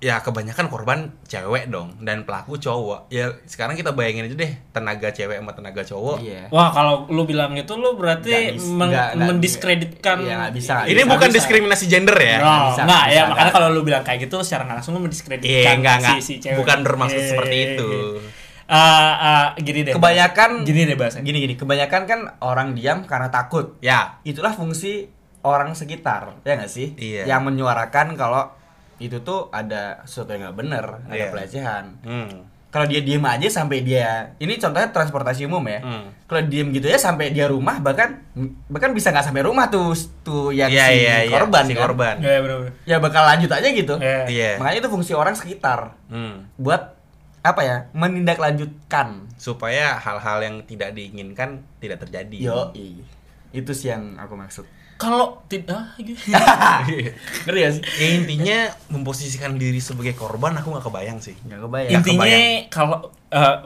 Ya kebanyakan korban cewek dong dan pelaku cowok. Ya sekarang kita bayangin aja deh tenaga cewek sama tenaga cowok. iya Wah kalau lu bilang itu lu berarti bis- meng- nggak- nggak- mendiskreditkan. Iya, nggak bisa. Ini Bisa, bukan bisa. diskriminasi gender ya. No, bisa, nggak bisa, ya makanya nggak. kalau lu bilang kayak gitu secara langsung lu mendiskreditkan Iya, enggak, enggak. si, si cewek. Bukan bermaksud Iya, seperti iya, itu. iya. Ah, ah, gini deh. kebanyakan gini deh bahasanya. gini gini kebanyakan kan orang diam karena takut Ya, itulah fungsi orang sekitar ya nggak sih Iya. yang menyuarakan kalau itu tuh ada sesuatu yang nggak bener ada Iya. pelecehan hmm. kalau dia diem aja sampai dia ini contohnya transportasi umum ya Hmm. kalau diem gitu ya sampai dia rumah bahkan bahkan bisa nggak sampai rumah tuh tuh yang Iya, si iya, iya. korban si kan. korban. Ya benar. ya bakal lanjut aja gitu Iya. Iya. makanya itu fungsi orang sekitar Hmm. buat apa ya menindaklanjutkan Supaya hal-hal yang tidak diinginkan tidak terjadi. yo itu sih yang aku maksud kalau tidak ah, gitu. Ngerti gak sih? Ya intinya memposisikan diri sebagai korban aku nggak kebayang sih. Gak kebayang. intinya kalau eh,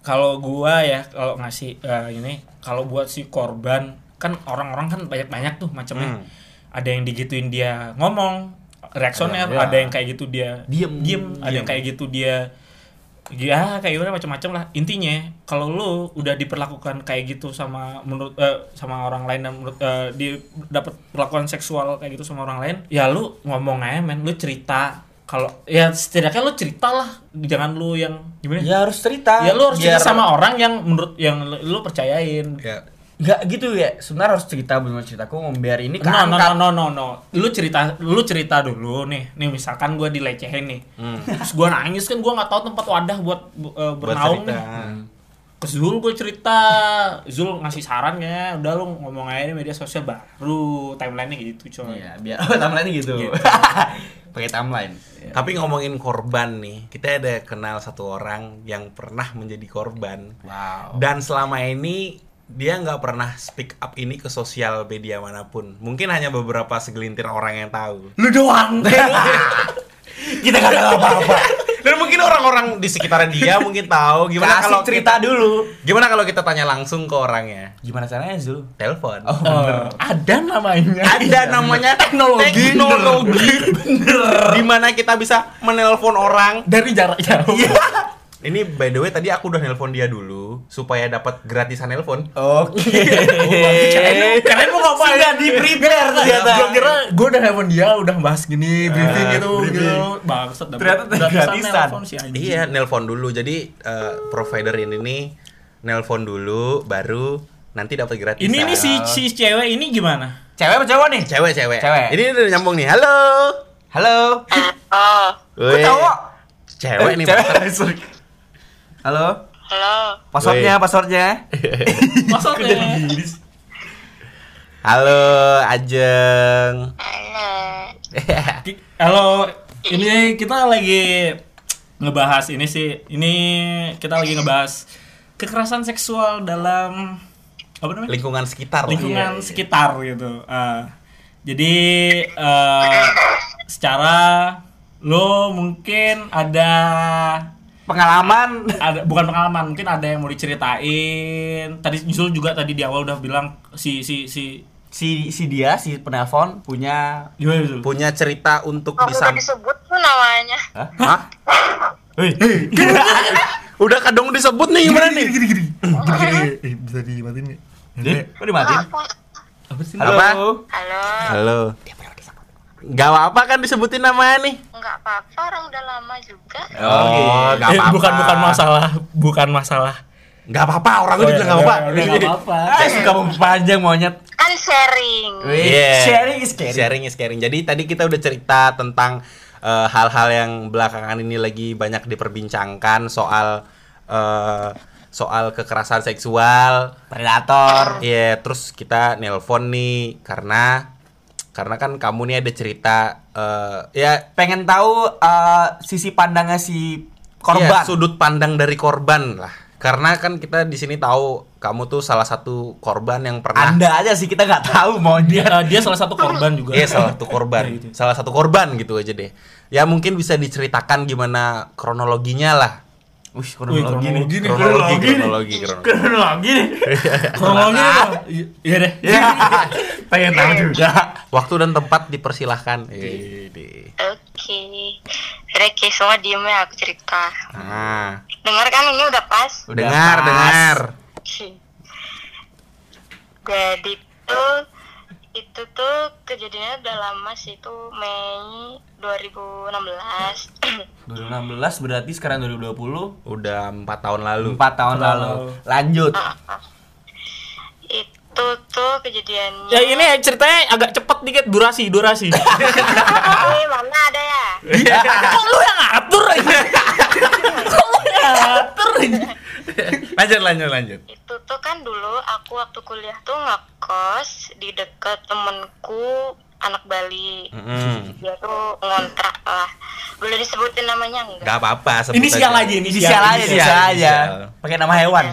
kalau gua ya kalau ngasih eh, ini kalau buat si korban kan orang-orang kan banyak-banyak tuh macamnya Hmm. ada yang digituin dia ngomong reaksioner Ada, ya. ada yang kayak gitu dia Diem. diem ada yang kayak gitu dia ya kayak gimana macam-macam lah. Intinya kalau lu udah diperlakukan kayak gitu sama menurut eh, sama orang lain dan menurut eh, di dapat perlakuan seksual kayak gitu sama orang lain ya lu ngomong aja men. Lu cerita. Kalau ya setidaknya lu cerita lah. Jangan lu yang gimana? Ya harus cerita. ya lu harus Biar- cerita sama orang yang menurut yang lu, lu percayain. Ya. Nggak gitu ya. Sebenarnya harus cerita benar ceritaku biar ini no, no, no, no, no, no. Lu cerita, lu cerita dulu nih. Nih misalkan gue dilecehin nih. Hmm. Terus gue nangis kan gue nggak tahu tempat wadah buat uh, Buat bernaung cerita. nih. Ke Zul gue cerita, Zul ngasih saran ya, udah lu ngomong aja di media sosial baru timelinenya gitu coy. Iya, biar oh, timeline gitu. Gitu. Pakai timeline. Tapi ngomongin korban nih, kita ada kenal satu orang yang pernah menjadi korban. Wow. Dan selama ini dia nggak pernah speak up ini ke sosial media mana pun. Mungkin hanya beberapa segelintir orang yang tahu. Lu doang. Kita gak tahu apa-apa. Dan mungkin orang-orang di sekitaran dia mungkin tahu gimana Kasih kalau cerita kita, dulu. Gimana kalau kita tanya langsung ke orangnya? Gimana caranya Zul? Telepon. Oh, Oh, ada namanya. Ada namanya Teknologi. teknologi. Di mana kita bisa menelpon orang. Dari jarak jauh. Ini by the way tadi aku udah nelpon dia dulu supaya dapat gratisan nelpon. Oke. Keren, keren lu ngapain? Sudah di prepare ternyata. Gue kira gue udah nelfon dia, udah bahas gini, briefing gitu, gitu. Bangsat Ternyata gratisan. nelpon. Iya, nelpon dulu. Jadi eh, provider ini nih nelpon dulu baru nanti dapat gratisan. Ini nih si si cewek ini gimana? Cewek apa cowok nih? cewek cewek. Cewek. Ini udah nyambung nih. Halo. Halo. Oh, cowok? Cewek nih. Cewek. Halo. halo. Passwordnya, passwordnya. Maksudnya Halo, Ajeng. Halo. Halo, ini kita lagi ngebahas ini sih. Ini kita lagi ngebahas kekerasan seksual dalam apa namanya? Lingkungan sekitar. lingkungan Iya, iya. sekitar gitu. Ah, jadi eh, secara lo mungkin ada Pengalaman. ada bukan pengalaman mungkin ada yang mau diceritain tadi Zul juga tadi di awal udah bilang si si si Si si dia si penelpon punya? Punya cerita untuk Oh, udah disam. disebut tuh namanya. Hah? Hei. Udah kadang disebut nih gimana nih? Eh, bisa dimatiin nggak? Eh, Kok dimatiin? Apa? Apa sih? Halo. Apa? Halo. Halo. Gak apa-apa kan disebutin namanya nih. Enggak apa-apa, orang udah lama juga. Oh, gitu. gak Eh, apa-apa. bukan bukan masalah, bukan masalah. Gak apa-apa, orang gue bilang gak apa-apa. Udah nggak apa-apa. Saya suka mempanjang monyet. Kan sharing. Wih, Yeah. Sharing is caring. Sharing is caring. Jadi tadi kita udah cerita tentang eh, hal-hal yang belakangan ini lagi banyak diperbincangkan soal eh, soal kekerasan seksual. Predator. Iya, terus kita nelpon nih karena karena kan kamu nih ada cerita eh, ya Pengen tahu eh, sisi pandangnya si korban. Iya, sudut pandang dari korban lah. Karena kan kita di sini tahu kamu tuh salah satu korban yang pernah Anda aja sih kita nggak tahu mau Dia dia. eh, dia salah satu korban juga. Iya salah satu korban, Iya, gitu. salah satu korban gitu aja deh. Ya mungkin bisa diceritakan gimana kronologinya lah. Wih, Wih, kronologi nih. kronologi nih. Kronologi, nih. kronologi, kronologi. Kronologi nih. Kronologi dong. Iya deh. Ya, pengen tahu juga. Waktu dan tempat dipersilahkan. Eh. Oke. Reki, semua diem ya aku cerita. Nah, Dengar kan ini udah pas? Udah dengar, pas. dengar. Jadi tuh itu tuh kejadiannya udah lama sih itu Mei 2016 2016 berarti sekarang 2020 Udah empat tahun lalu. 4 tahun Lalu. lalu. Lanjut. itu tuh kejadiannya Ya ini ceritanya agak cepet dikit durasi, durasi. Eh, mana ada ya Kok lu yang ngatur aja? Kok lu yang ngatur aja? lanjut, lanjut, lanjut. itu tuh kan dulu aku waktu kuliah tuh ngekos di deket temenku anak Bali Mm-mm. dia tuh ngontrak lah boleh disebutin namanya enggak Gak apa-apa. sebut Inisial aja. aja, Inisial aja, inisial aja. inisial. Pakai nama hewan.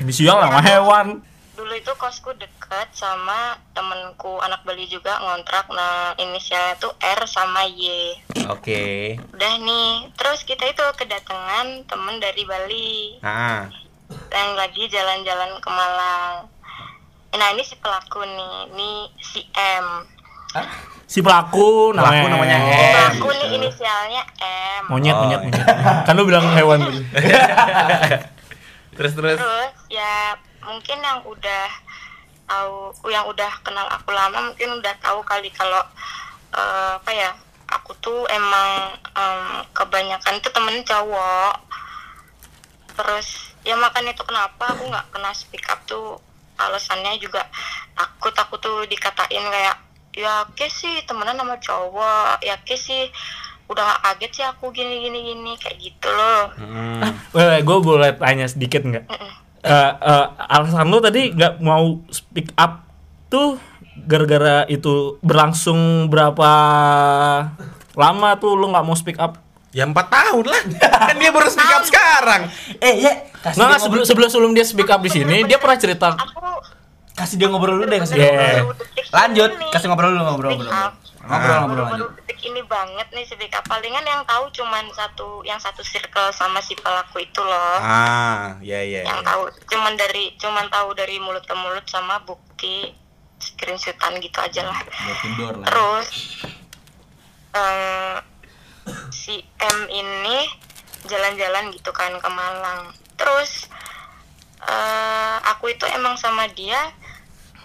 Inisial sama hewan. Itu kosku deket sama temenku anak Bali juga ngontrak nah inisialnya tuh R sama Y Oke. udah nih terus kita itu kedatangan temen dari Bali Ah. yang lagi jalan-jalan ke Malang nah ini si pelaku nih ini si M Si pelaku namanya, namanya M. pelaku gitu. nih inisialnya M Monyet, Oh, monyet, monyet. Kan lu bilang hewan tadi. Terus terus. terus ya mungkin yang udah tahu yang udah kenal aku lama mungkin udah tahu kali kalau eh, apa ya aku tuh emang em, kebanyakan tuh temen cowok terus ya makanya itu kenapa aku nggak kena speak up tuh alasannya juga takut aku tuh dikatain kayak ya ke sih temenan sama cowok ya ke sih udah gak kaget sih aku gini gini gini kayak gitu loh Hmm. Weh, gue boleh tanya sedikit nggak? Eh, eh, alasan lu tadi nggak mau speak up tuh gara-gara itu berlangsung berapa lama tuh lu nggak mau speak up? Ya empat tahun lah. kan dia baru speak up sekarang. Eh, ya, kasih Nggak, sebelum sebelum sebelum dia speak up di sini dia pernah cerita aku kasih dia ngobrol dulu deh, kasih Yeah. dia ngobrol. detik Lanjut, kasih ngobrol dulu, ngobrol, speak ngobrol. up. Ngobrol, baru detik ini banget nih speak up palingan yang tahu cuman satu yang satu circle sama si pelaku itu loh Ah, ya ya. yang ya. tahu cuman dari cuman tahu dari mulut ke mulut sama bukti screenshotan gitu aja lah terus eh, si M ini jalan-jalan gitu kan ke Malang terus eh, aku itu emang sama dia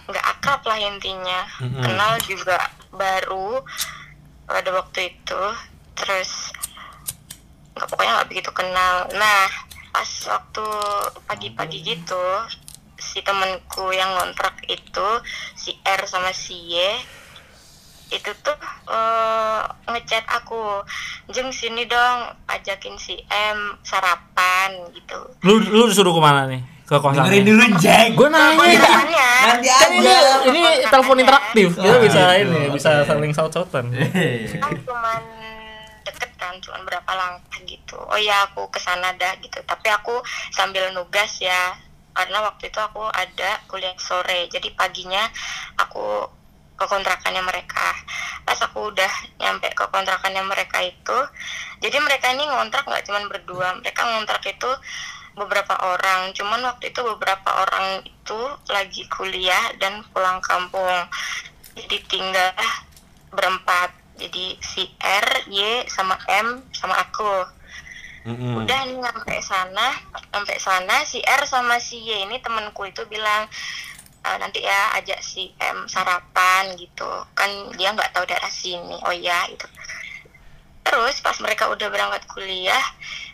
nggak akrab lah intinya Mm-mm. kenal juga baru pada waktu itu. Terus nggak pokoknya nggak begitu kenal. Nah pas waktu pagi-pagi gitu si temenku yang ngontrak itu si R sama si Y itu tuh eh, ngechat aku jeng sini dong ajakin si M sarapan gitu. Lu lu disuruh ke mana nih? Ke kosan. Dengerin dulu, Jack. Gue nanya. Nanti Kan ini aja. ini telepon interaktif. Kita Oh, bisa iya. ini, bisa saling saut-sautan. kan cuman deket kan cuman berapa langkah gitu oh ya aku ke sana dah gitu tapi aku sambil nugas ya karena waktu itu aku ada kuliah sore jadi paginya aku ke kontrakannya mereka pas aku udah nyampe ke kontrakannya mereka itu jadi mereka ini ngontrak nggak cuman berdua mereka ngontrak itu beberapa orang. Cuman waktu itu beberapa orang itu lagi kuliah dan pulang kampung. Jadi tinggal berempat. Jadi si R, Y, sama M, sama aku. Mm-mm. udah nih nyampe sana sampai sana si R sama si Y ini temenku itu bilang "Eh, nanti ya ajak si M sarapan gitu. Kan dia nggak tahu daerah sini. Oh ya itu terus pas mereka udah berangkat kuliah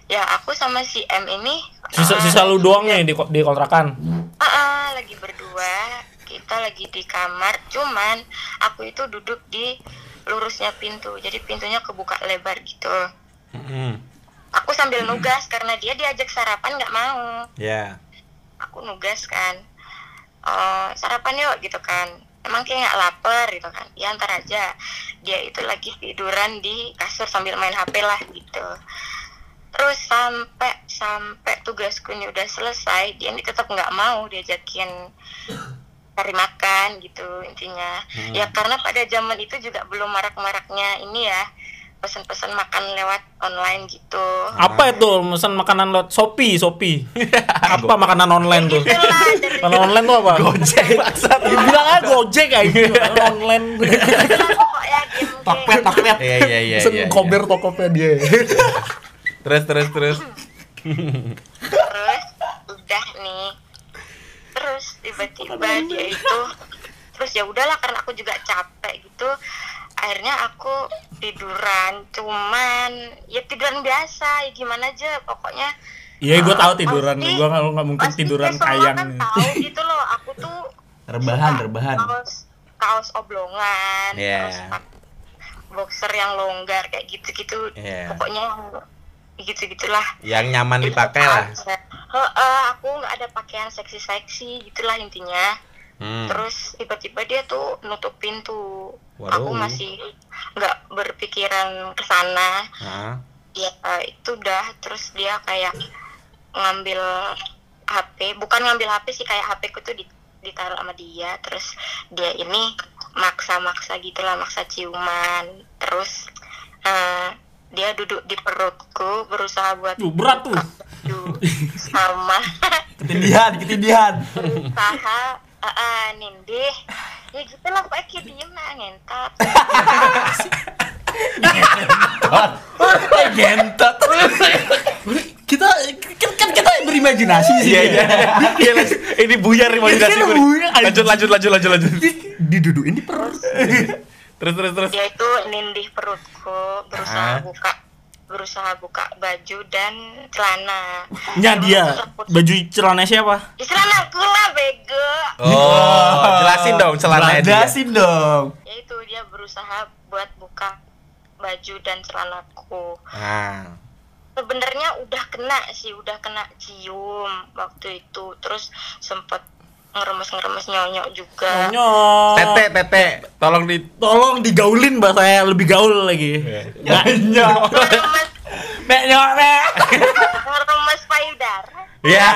ya aku sama si M ini Sisa eh, sisa lu doang nih di di kontrakan. Ah, ah, lagi berdua. Kita lagi di kamar cuman aku itu duduk di lurusnya pintu. Jadi pintunya kebuka lebar gitu. Mm-mm. aku sambil nugas karena dia diajak sarapan nggak mau. Ya. aku nugas kan. "Eh, sarapan yuk gitu kan. Emang kayak nggak lapar gitu kan. Ya ntar aja. Dia itu lagi tiduran di kasur sambil main hp lah gitu terus sampai sampai tugasku ini udah selesai dia ini tetap nggak mau diajakin cari makan gitu intinya ya karena pada zaman itu juga belum marak-maraknya ini ya pesan-pesan makan lewat online gitu Apa itu pesan makanan lewat Shopee, Shopee. apa makanan online tuh? Gitu Makanan online tuh apa? Gojek. Ya, bilang aja Gojek aja. Online. pokoknya game-game. Tokped, tokped. Iya iya iya. Pesen iya, iya. kober Tokopedia. Terus terus terus. terus udah nih terus tiba-tiba dia itu terus ya udahlah karena aku juga capek gitu akhirnya aku tiduran cuman ya tiduran biasa ya gimana aja pokoknya Iya, gue tahu tiduran. Pasti- Gue nggak nggak mungkin pasti tiduran kayang. kan tahu gitu loh aku tuh Rebahan, suka rebahan. kaos kaos oblongan Iya. terus boxer yang longgar kayak gitu-gitu Iya. pokoknya gitu gitulah Yang nyaman dipakai lah. Heeh, aku nggak ada pakaian seksi-seksi gitulah intinya Hmm. terus tiba-tiba dia tuh nutup pintu Waduh. aku masih nggak berpikiran ke sana Ah. ya itu udah terus dia kayak ngambil HP bukan ngambil HP sih kayak HP ku tuh di ditaruh sama dia terus dia ini maksa-maksa gitulah maksa ciuman terus eh, dia duduk di perutku berusaha buat Tuh, berat tuh. sama Ketindihan, ketindihan. berusaha eh, eh, nindih ya gitu lah pokoknya kayak diem lah ngentot Eh, gentot. Kita kan, kita berimajinasi sih. Iya iya. Iya. Ini buyar Iya, imajinasi anjing. Lanjut lanjut lanjut lanjut lanjut. Didudukin di perut. Terus terus terus. dia itu nindih perutku berusaha Ah. buka berusaha buka baju dan celana Nya dia baju celana siapa? Ya, celana aku lah bego Oh, jelasin dong celananya dia. Jelasin dong. ya itu dia berusaha buat buka baju dan celanaku Ah. sebenarnya udah kena sih udah kena cium waktu itu terus sempet ngeremes ngeremes nyonyok juga Nyok. Tete tete, tolong di Tolong digaulin bahasa saya lebih gaul lagi. Ya. Nyok. ngeremes Mek nyok mek. ngeremes payudara Ya,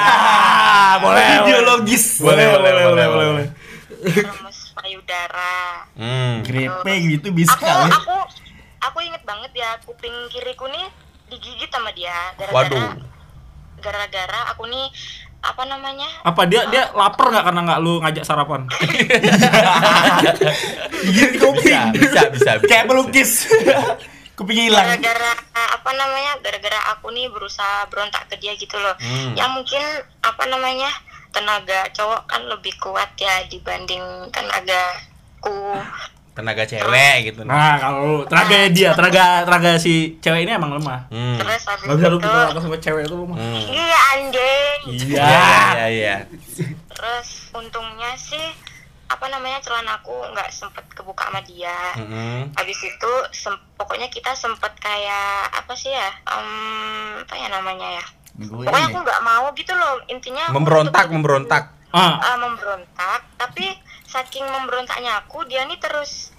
boleh. boleh. Ideologis. Boleh, boleh, boleh, boleh. ngeremes payudara Hmm. Grepe gitu bisa aku kali. aku aku inget banget ya kuping kiriku nih digigit sama dia gara-gara Waduh. gara-gara aku nih apa namanya Apa dia dia lapar nggak karena nggak lu ngajak sarapan? Gigit kopi. Bisa, bisa, bisa. Kayak pelukis. Kuping hilang. gara-gara apa namanya gara-gara aku nih berusaha berontak ke dia gitu loh Hmm. ya mungkin apa namanya tenaga cowok kan lebih kuat ya dibanding tenagaku Tenaga cewek gitu. Nah, kalau tenaga dia, tenaga tenaga si cewek ini emang lemah. Hmm. terus habis Gak bisa lu itu pukul sama cewek itu lemah. Hmm. iya anjing Iya, iya, iya. terus untungnya sih apa namanya celanaku nggak sempet kebuka sama dia Hmm. habis itu sem- pokoknya kita sempet kayak apa sih ya Em, apa ya namanya ya pokoknya aku nggak mau gitu loh intinya aku Memberontak, memberontak. Ah, ah, memberontak tapi saking memberontaknya aku dia nih terus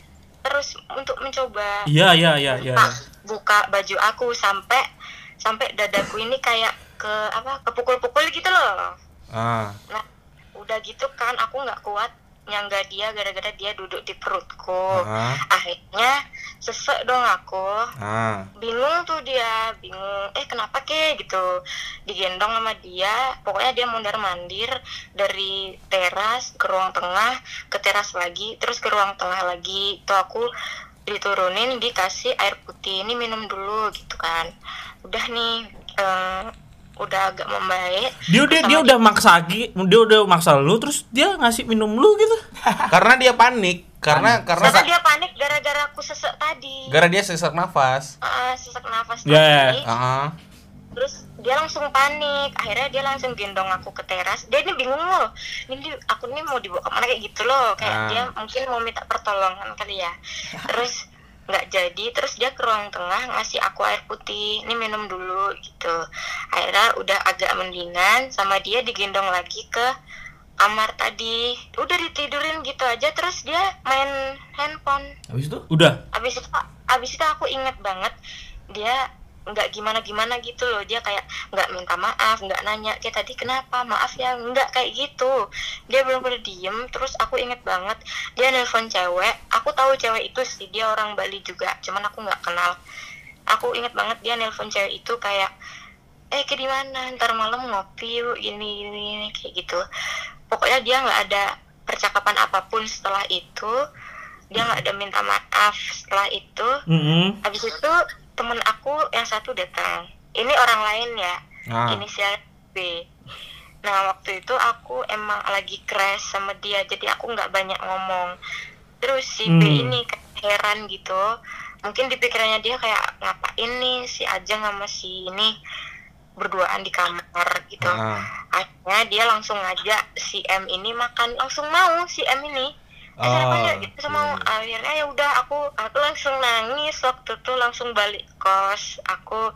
terus untuk mencoba iya iya iya iya. buka, buka baju aku sampai sampai dadaku ini kayak ke apa kepukul-pukul gitu loh Ah. nah udah gitu kan aku nggak kuat nyangga dia gara-gara dia duduk di perutku. Ah. akhirnya sesek dong aku. Ah. bingung tuh dia bingung eh kenapa ke? gitu. Digendong sama dia pokoknya dia mondar mandir dari teras ke ruang tengah ke teras lagi terus ke ruang tengah lagi. Itu aku diturunin dikasih air putih ini minum dulu gitu kan. Udah nih eh, udah agak membaik Dia udah dia udah maksa lagi, dia udah maksa lu terus dia ngasih minum lu gitu. Karena dia panik, karena karena karena dia panik gara-gara aku sesek tadi gara dia sesak nafas. Ah, sesek nafas Ya. tadi Ah. terus dia langsung panik akhirnya dia langsung gendong aku ke teras dia ini bingung loh ini aku ini mau dibawa ke mana kayak gitu loh kayak Ah. dia mungkin mau minta pertolongan kali ya terus nggak jadi terus dia ke ruang tengah ngasih aku air putih ini minum dulu gitu akhirnya udah agak mendingan sama dia digendong lagi ke kamar tadi udah ditidurin gitu aja terus dia main handphone Habis itu? Udah. abis itu abis itu aku inget banget dia nggak gimana gimana gitu loh. Dia kayak nggak minta maaf nggak nanya kayak tadi kenapa? Maaf ya. Nggak kayak gitu. Dia belum pada diem. Terus aku inget banget dia nelpon cewek. Aku tahu cewek itu sih dia orang Bali juga cuman aku nggak kenal. Aku inget banget dia nelpon cewek itu kayak eh ke di mana? Ntar malam ngopi yuk ini ini, ini kayak gitu. Pokoknya dia nggak ada percakapan apa pun setelah itu. Dia nggak ada minta maaf setelah itu. Mm-mm. habis itu temen aku yang satu datang. Ini orang lain ya. Ah. inisial B. Nah waktu itu aku emang lagi crash sama dia jadi aku nggak banyak ngomong. Terus si B Hmm. ini kayak heran gitu. Mungkin di pikirannya dia kayak ngapain nih si Ajeng sama si ini berduaan di kamar? Gitu. Ah. akhirnya dia langsung ngajak si M ini makan. Langsung mau si M ini eh Oh, sarapan yuk gitu sama akhirnya ya udah aku aku langsung nangis waktu itu langsung balik kos aku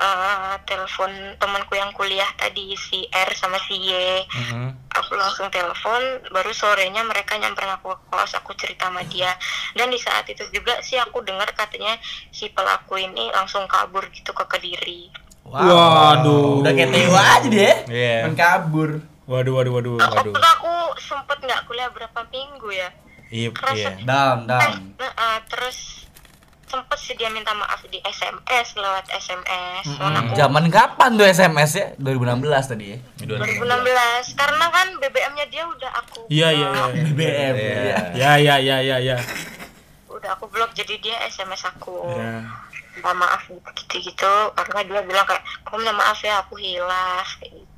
eh, telepon temanku yang kuliah tadi si R sama si Y Mhm. aku langsung telepon baru sorenya mereka nyamperin aku ke kos aku cerita sama dia dan di saat itu juga sih aku dengar katanya si pelaku ini langsung kabur gitu ke kediri Waduh. Udah kayak Teo aja dia. Iya. Kan kabur. Waduh waduh waduh. waktu itu aku sempet nggak kuliah berapa minggu ya Iya, Kerasa. iya. Down, down. nah, eh, terus sempet sih dia minta maaf di SMS lewat SMS Cuman aku Zaman kapan tuh SMS ya? 2016 tadi ya. 2016 karena kan BBM-nya dia udah aku Iya iya iya. BBM. Iya. Iya. Ya ya ya ya ya. udah aku blok jadi dia SMS aku Ya. minta maaf gitu gitu karena dia bilang kayak kamu minta maaf ya aku hilaf kayak gitu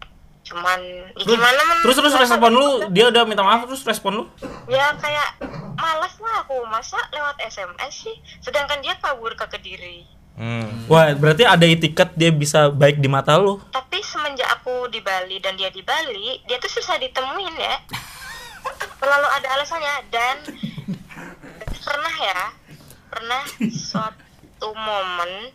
cuman ya Lu- gimana men? Terus terus respon lu, dia udah minta maaf terus respon lu? ya kayak malas lah aku masa lewat SMS sih? Sedangkan dia kabur ke kediri. Hmm. Wah, berarti ada etiket dia bisa baik di mata lu. tapi semenjak aku di Bali dan dia di Bali dia tuh susah ditemuin ya. Selalu ada alasannya. Dan pernah ya pernah suatu momen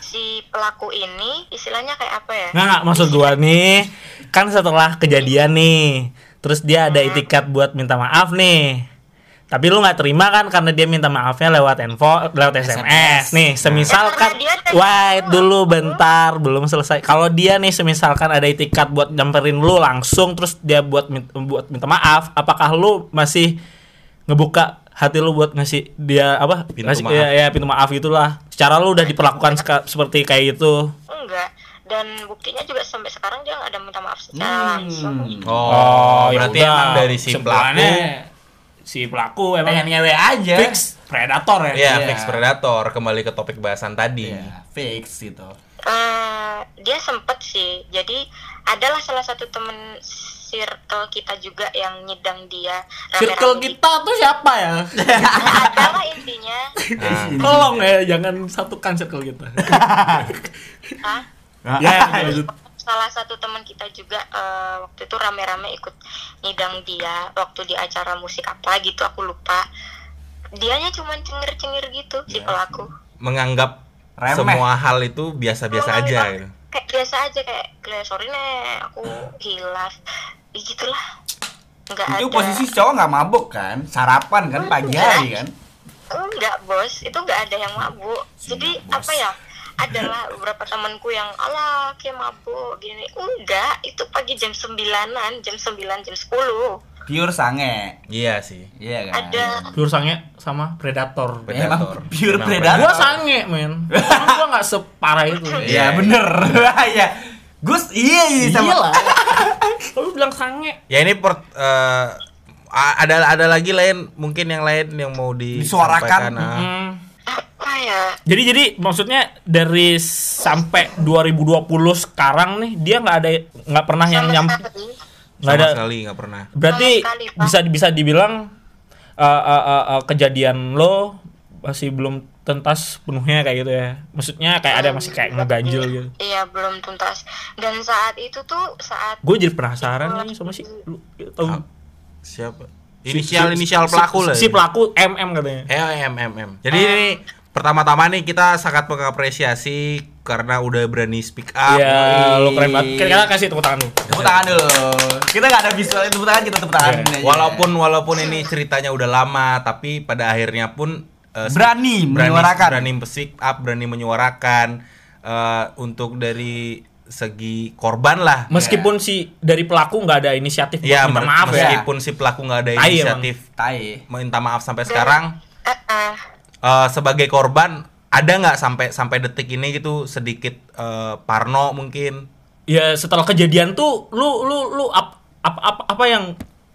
si pelaku ini istilahnya kayak apa ya Nggak, nggak, maksud gua nih, kan setelah kejadian nih, terus dia ada etiket buat minta maaf nih. Tapi lu nggak terima kan karena dia minta maafnya lewat info, lewat SMS. Nih, semisal Ya, kan, dia dari- wait dulu bentar, belum selesai. Kalau dia nih semisalkan ada etiket buat nyamperin lu langsung, terus dia buat buat minta maaf, apakah lu masih ngebuka hati lu buat ngasih dia apa? Pintu ngasih, maaf. Ya, ya pintu maaf gitulah. Secara lu udah diperlakukan seka- seperti kayak gitu. enggak dan buktinya juga sampai sekarang dia nggak ada minta maaf secara langsung Oh, ya berarti udah. emang dari si pelaku si pelaku emang Pengen ngewe aja. fix predator ya. ya Iya. fix predator kembali ke topik bahasan tadi. Iya, fix gitu. Eh, dia sempet sih jadi adalah salah satu temen circle kita juga yang nyidang dia Circle rame-rame kita tuh siapa ya? adalah intinya Nah, Tolong ya, jangan satukan circle kita. ah, ya, ya, lanjut. salah satu teman kita juga eh, waktu itu rame-rame ikut nyidang dia waktu di acara musik apa gitu aku lupa dianya cuma cengir-cengir gitu si pelaku menganggap Remeh. semua hal itu biasa-biasa aja gitu. Kayak biasa aja kayak "Gle, sorry nih aku hilaf. Ya gitulah. Nggak Itu ada. posisi cowok nggak mabuk kan? Sarapan kan pagi hari kan? enggak bos. Itu nggak ada yang mabuk. Jadi apa ya? Adalah beberapa temanku yang ala kayak mabuk gini. Enggak itu pagi jam sembilanan jam sembilan jam sepuluh Pure sange. Iya sih. Iya kan? ada Pure sange sama predator. Predator. Emang pure Emang predator. Gua sange, men. Gua nggak separah itu. Iya Iya, bener. Iya. Gus iya iya Iya sama. lah. Lu bilang sange. Ya ini per, a- ada ada lagi lain mungkin yang lain yang mau Disuarakan. disampaikan, ah. Hmm. apa ya Jadi jadi maksudnya dari sampai 2020 sekarang nih dia nggak ada nggak pernah yang Sama nyam sekali. Nggak Sama ada sekali nggak pernah. berarti sekali, Pak. bisa bisa dibilang uh, uh, uh, uh, kejadian lo masih belum tuntas penuhnya kayak gitu ya maksudnya kayak ada masih kayak ngeganjel gitu iya belum tuntas dan saat itu tuh saat gue jadi penasaran nih sama si lu tahu Siapa? si- Inisial si- inisial si- pelaku lah. si pelaku MM katanya Eh, M M M. Jadi ini pertama-tama nih kita sangat mengapresiasi karena udah berani speak up. Iya, lo keren banget. Kita kasih tepuk tangan dulu. Tepuk tangan dulu. Kita nggak ada visual tepuk tangan kita tepuk tangan. Iya. aja. Walaupun walaupun ini ceritanya udah lama, tapi pada akhirnya pun eh, Berani berani menyuarakan. berani speak up, berani menyuarakan eh, untuk dari segi korban lah. Meskipun si dari pelaku nggak ada inisiatif buat Ya, minta maaf ya. meskipun si pelaku nggak ada inisiatif tai. minta maaf sampai sekarang, eh, sebagai korban ada nggak sampai sampai detik ini gitu sedikit eh, Parno mungkin? Ya setelah kejadian tuh lu lu lu ap- apa apa, apa yang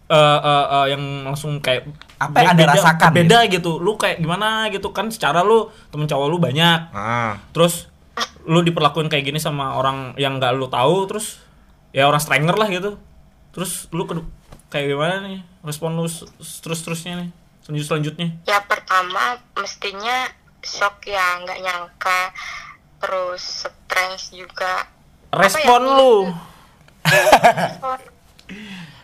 eh, eh, eh, yang langsung kayak Apa yang Anda rasakan beda gitu. Lu kayak gimana gitu? Kan secara lu temen cowok lu banyak. ah. Terus lu diperlakuin kayak gini sama orang yang nggak lu tahu terus ya orang stranger lah gitu. Terus lu ke- kayak gimana nih? Respon lu terus terusnya nih? Selanjut selanjutnya ya pertama mestinya shock ya nggak nyangka. Terus stres juga. Respon ya? lu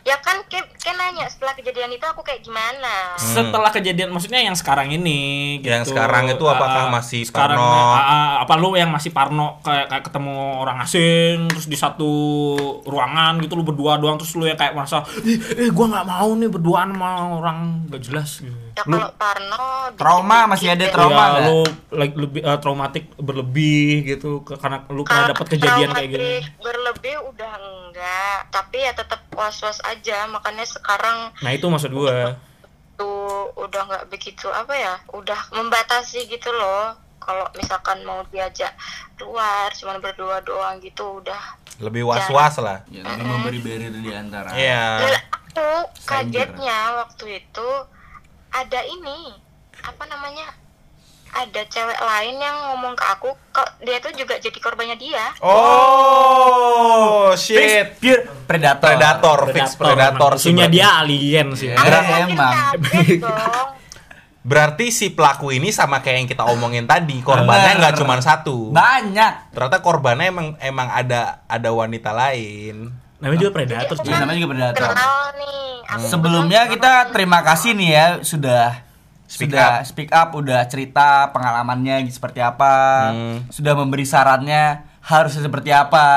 ya kan kayak kayak nanya setelah kejadian itu aku kayak gimana setelah kejadian maksudnya yang sekarang ini gitu. Yang sekarang itu apakah Ah, masih sekarang parno? ah, ah, apa lu yang masih parno kayak, kayak ketemu orang asing terus di satu ruangan gitu lu berdua doang terus lu yang kayak merasa eh, eh gua nggak mau nih berduaan sama orang gak jelas gitu. ya lu kalau Parno Trauma, dikit-dikit masih ada ya. trauma. ya, lu like, lebih eh, traumatik berlebih gitu ke- karena lu pernah dapat kejadian kayak gini traumatik berlebih udah enggak tapi ya tetap was-was aja makanya sekarang Nah, itu maksud gua. tuh udah nggak begitu apa ya udah membatasi gitu loh kalau misalkan mau diajak keluar cuman berdua doang gitu udah Lebih was-was lah. Ya, memberi barrier di antara. Iya. Dan aku kagetnya waktu itu ada ini apa namanya ada cewek lain yang ngomong ke aku kok dia tuh juga jadi korbannya dia Oh, shit. Pure predator. Predator, fix predator. berarti. dia alien sih. Makin emang. Berarti si pelaku ini sama kayak yang kita omongin tadi, korbannya nggak cuma satu. Banyak. Ternyata korbannya emang emang ada ada wanita lain. Namanya juga predator, Jadi. Iya, namanya juga predator. kenal nih aku Sebelumnya kita sama- terima kasih nih ya sudah Speak sudah up. speak up, udah cerita pengalamannya seperti apa, Hmm. sudah memberi sarannya harusnya seperti apa.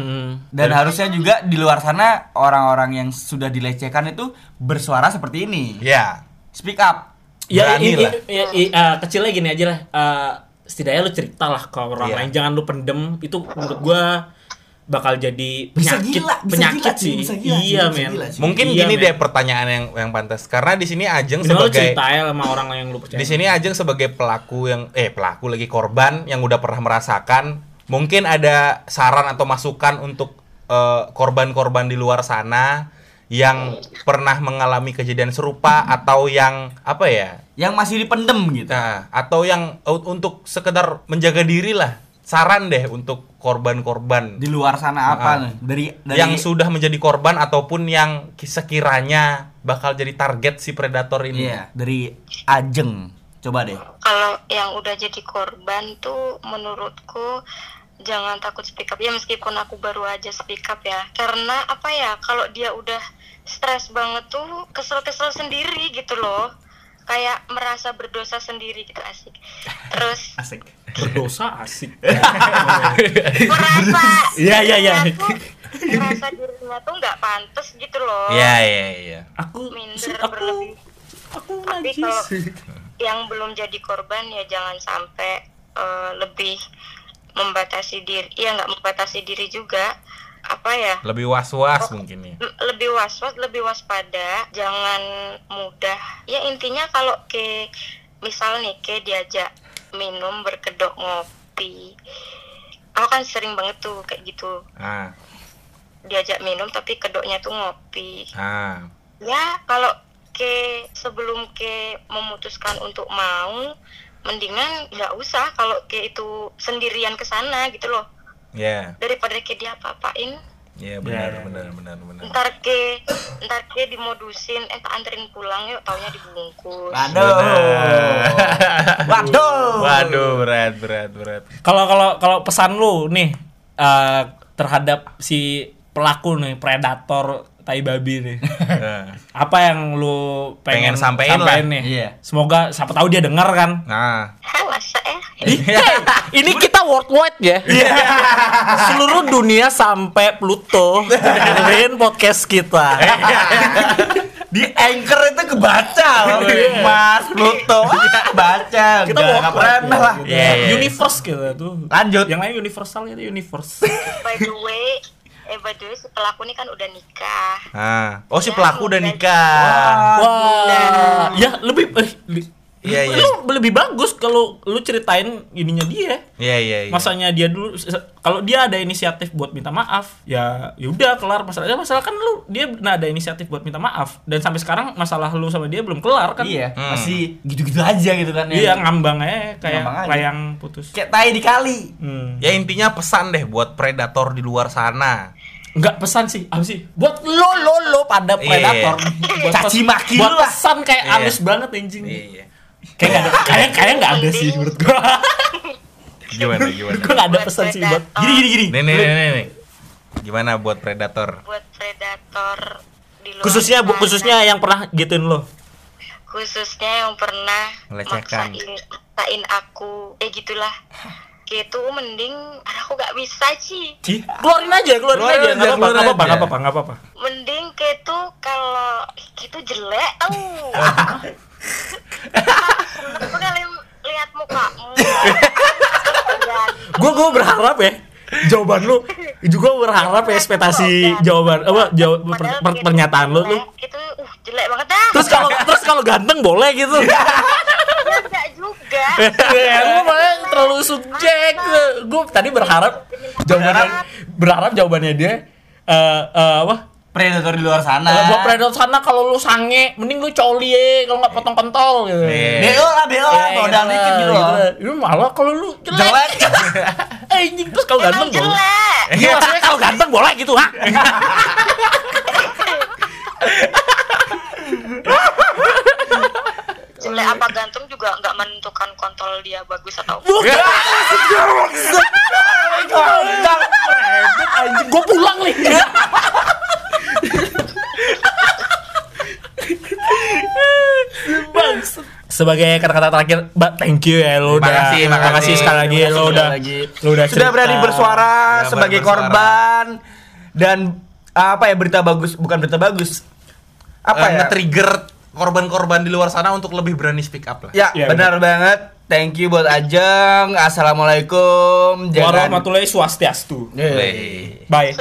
Hmm. Dan harusnya juga di luar sana orang-orang yang sudah dilecehkan itu bersuara seperti ini. Ya. Speak up. Ya, i- lah. i- i- i- eh, kecilnya gini aja lah. Eh, setidaknya lu cerita lah ke orang Iya. lain. Jangan lu pendem. Itu menurut gua bakal jadi Bisa penyakit, gila, bisa penyakit gila, sih. bisa gila, iya, bisa men. gila. Mungkin Iya, gini men. deh pertanyaan yang yang pantas. Karena di sini Ajeng lu sebagai cerita ya sama orang yang lu percaya. di sini Ajeng sebagai pelaku yang eh pelaku lagi korban yang udah pernah merasakan, mungkin ada saran atau masukan untuk eh, korban-korban di luar sana yang pernah mengalami kejadian serupa atau yang apa ya? Yang masih dipendem gitu. Nah, atau yang untuk sekedar menjaga diri lah. Saran deh untuk korban-korban Di luar sana apa Ah. nih? Dari dari yang sudah menjadi korban ataupun yang sekiranya bakal jadi target si predator ini. Iya, dari Ajeng. Coba deh. kalau yang udah jadi korban tuh menurutku jangan takut speak up ya meskipun aku baru aja speak up ya karena apa ya kalau dia udah stres banget tuh kesel-kesel sendiri gitu loh kayak merasa berdosa sendiri gitu asik terus Asik. Berdosa asik. merasa Iya, iya, iya. merasa dirinya tuh nggak pantas gitu loh Iya, iya, iya. Aku minder aku berlebih aku tapi kalau yang belum jadi korban ya jangan sampai eh, lebih membatasi diri ya nggak membatasi diri juga apa ya Lebih was-was mungkin ya. lebih was-was lebih waspada jangan mudah ya intinya kalau ke misal nih ke diajak minum berkedok ngopi. Aku kan sering banget tuh kayak gitu. Ah, diajak minum tapi kedoknya tuh ngopi. Ah. ya kalau ke sebelum ke memutuskan untuk mau mendingan nggak usah kalau ke itu sendirian ke sana gitu loh. Ya, daripada ke dia apa-apain ya benar, Ya, ya, benar, benar, benar. ntar ke ntar ke dimodusin eh tak anterin pulang yuk taunya dibungkus Waduh. Waduh. Waduh, berat, berat, berat. Kalau kalau kalau pesan lu nih eh, terhadap si pelaku nih predator tai babi nih. Nah, Apa yang lu pengen, Pengen sampein lah. nih? Iya. Semoga siapa tahu dia denger kan. Nah, ya Ini kita worldwide ya. Seluruh dunia sampai Pluto dengerin podcast kita. Di anchor itu kebaca loh. Mas Pluto. Ah, baca. kita Udah, pernah ya, lah. gitu. Iya, iya. Universe gitu tuh. Lanjut. Yang lain universal itu universe. by the way eh by the way si pelaku ini kan udah nikah ah. Oh, si Ya, pelaku udah udah. nikah. Wah, ya lebih eh, Iya, iya. Lu lebih bagus kalau lu ceritain ininya dia. Iya, iya, iya. Masanya dia dulu kalau dia ada inisiatif buat minta maaf, ya yaudah kelar masalahnya. Masalah kan lu dia nah ada inisiatif buat minta maaf dan sampai sekarang masalah lu sama dia belum kelar kan. Iya, Hmm. masih gitu-gitu aja gitu kan. Iya, ya. ngambang aja kayak Ngambang aja. layang putus. Kayak tai di kali. Hmm. Ya intinya pesan deh buat predator di luar sana. Enggak pesan sih, apa sih? Buat lo lo lo pada Iya. predator. Buat Caci maki buat lu lah. pesan kayak Iya. halus banget anjing. Iya. Kayak nggak ada, kayak kayak nggak ada sih menurut gua. Gimana, gimana? gua nggak ada Buat pesan sih buat. Gini gini gini. Nih, nih, nih, nih. Gimana buat predator? buat predator di luar Khususnya bu, khususnya yang pernah gituin lo. khususnya yang pernah Melecehkan. maksain maksain aku eh gitulah gitu mending "Aduh, aku gak bisa sih Keluarin aja, keluarin, Keluarin aja. aja, Nggak apa-apa, keluarin nggak apa-apa, nggak apa-apa, mending gitu kalau gitu jelek tau aku udah li- lihat mukamu. Dan Gua gua berharap ya jawaban lu juga berharap ya ekspektasi jawaban apa jawab per- per- pernyataan lu lu. jelek, itu uh jelek banget dah. Terus kalau terus kalau ganteng boleh gitu. Ya enggak juga. Ya lu malah terlalu subjek. Gue tadi berharap jawabannya berharap jawabannya dia eh eh, apa Predator di luar sana. Kalau gua predator sana kalau lu sange, mending lu coli ya, kalau nggak potong kontol gitu. Iya. BO lah, BO lah, Ya, modal gitu, dikit gitu loh. Itu malah kalau lu jelek. Jelek. Eh, anjing terus kalau ganteng boleh. jelek Iya maksudnya kalau ganteng boleh gitu, ha? jelek apa gantung juga nggak menentukan kontol dia bagus atau Bukan. Anjing, gua pulang nih. Sebagai kata-kata terakhir, Mbak, thank you ya lo udah. Makasih, makasih. sekali lagi kasih lo udah. lagi. Lo udah Sudah berani bersuara Ya, sebagai bersuara. korban dan apa ya berita bagus bukan berita bagus. Apa Eh, ya? nge-trigger korban-korban di luar sana untuk lebih berani speak up lah. Ya, Iya, benar banget. Thank you buat Ajeng. Assalamualaikum. Warahmatullahi swastiastu. Eh. Bye.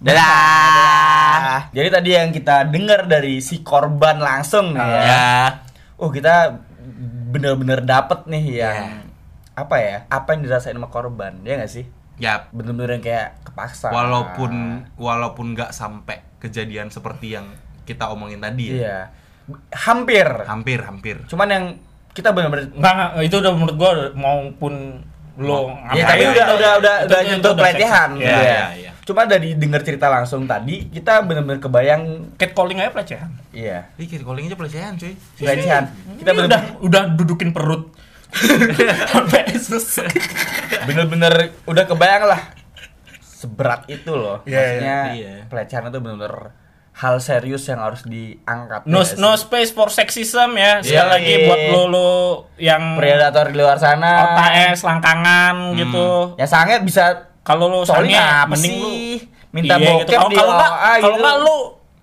Dadah. Jadi tadi yang kita dengar dari si korban langsung nih ya. Ya. Oh, kita bener-bener dapet nih yang Ya. apa ya? Apa yang dirasain sama korban? Ya nggak sih? Ya, Bener-bener yang kayak kepaksa. walaupun walaupun nggak sampai kejadian seperti yang kita omongin tadi ya. iya. Hampir. Hampir, hampir. Cuman yang kita bener-bener Enggak, enggak, itu udah menurut gua maupun lo Ya, tapi kayak udah gitu, udah udah itu- udah itu- udah pelecehan Iya, ya. iya, iya. Cuma dari dengar cerita langsung tadi, kita bener-bener kebayang Catcalling aja pelecehan. iya, Ih, calling aja pelecehan, cuy. pelecehan. Kita Ini bener udah udah dudukin perut. Sampai selesai. bener-bener udah kebayang lah seberat itu loh. Iya, Maksudnya iya. pelecehan itu bener-bener hal serius yang harus diangkat. No, ya no space for sexism ya. Sekali Iya, lagi iya. buat lo lo yang predator di luar sana. otaknya selangkangan gitu. Ya sange bisa Kalau lo apa mending lu? Minta Iya, bokep Kalau di kalau enggak, kalau gitu. enggak lu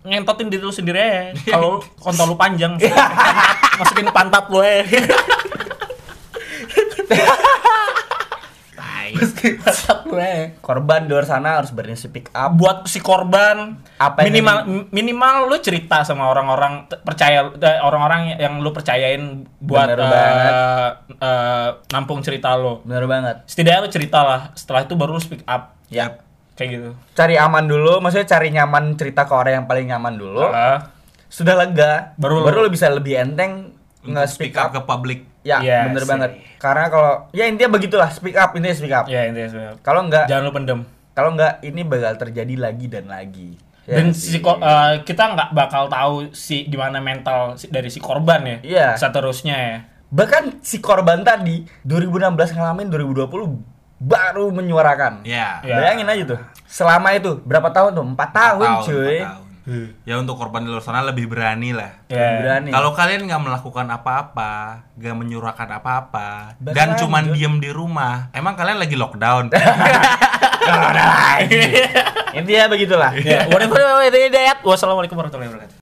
ngentotin diri lu sendiri aja. Kalau kontol lu panjang, masukin pantat lu ya. Ya. korban di luar sana harus berani speak up. buat si korban Apa yang minimal m- minimal lu cerita sama orang-orang percaya orang-orang yang lu percayain buat Bener eh, banget. eh, nampung cerita lu Bener banget. setidaknya lu cerita lah setelah itu baru lu speak up Ya. kayak gitu Cari aman dulu, maksudnya cari nyaman cerita ke orang yang paling nyaman dulu. Ah, Sudah lega, Baru- baru lu bisa lebih enteng nge-speak speak up up. ke publik. Ya, Iya bener sih. banget. Karena kalau ya intinya begitulah, speak up, intinya speak up. ya intinya sebenarnya. Kalau enggak, jangan lu pendem kalau enggak ini bakal terjadi lagi dan lagi. Ya dan si sih? ko- eh, kita nggak bakal tahu si gimana mental si- dari si korban ya Iya. seterusnya ya Bahkan si korban tadi 2016 ngalamin 2020 baru menyuarakan. Ya. Ya. Bayangin aja tuh. Selama itu berapa tahun tuh? 4 tahun, Empat cuy. empat tahun. Ya untuk korban di luar sana lebih berani lah. Ya. Berani. Kalau kalian nggak melakukan apa-apa, nggak menyurahkan apa-apa, dan cuman diem di rumah, emang kalian lagi lockdown? Intinya begitulah. ya whatever it is, wassalamualaikum warahmatullahi wabarakatuh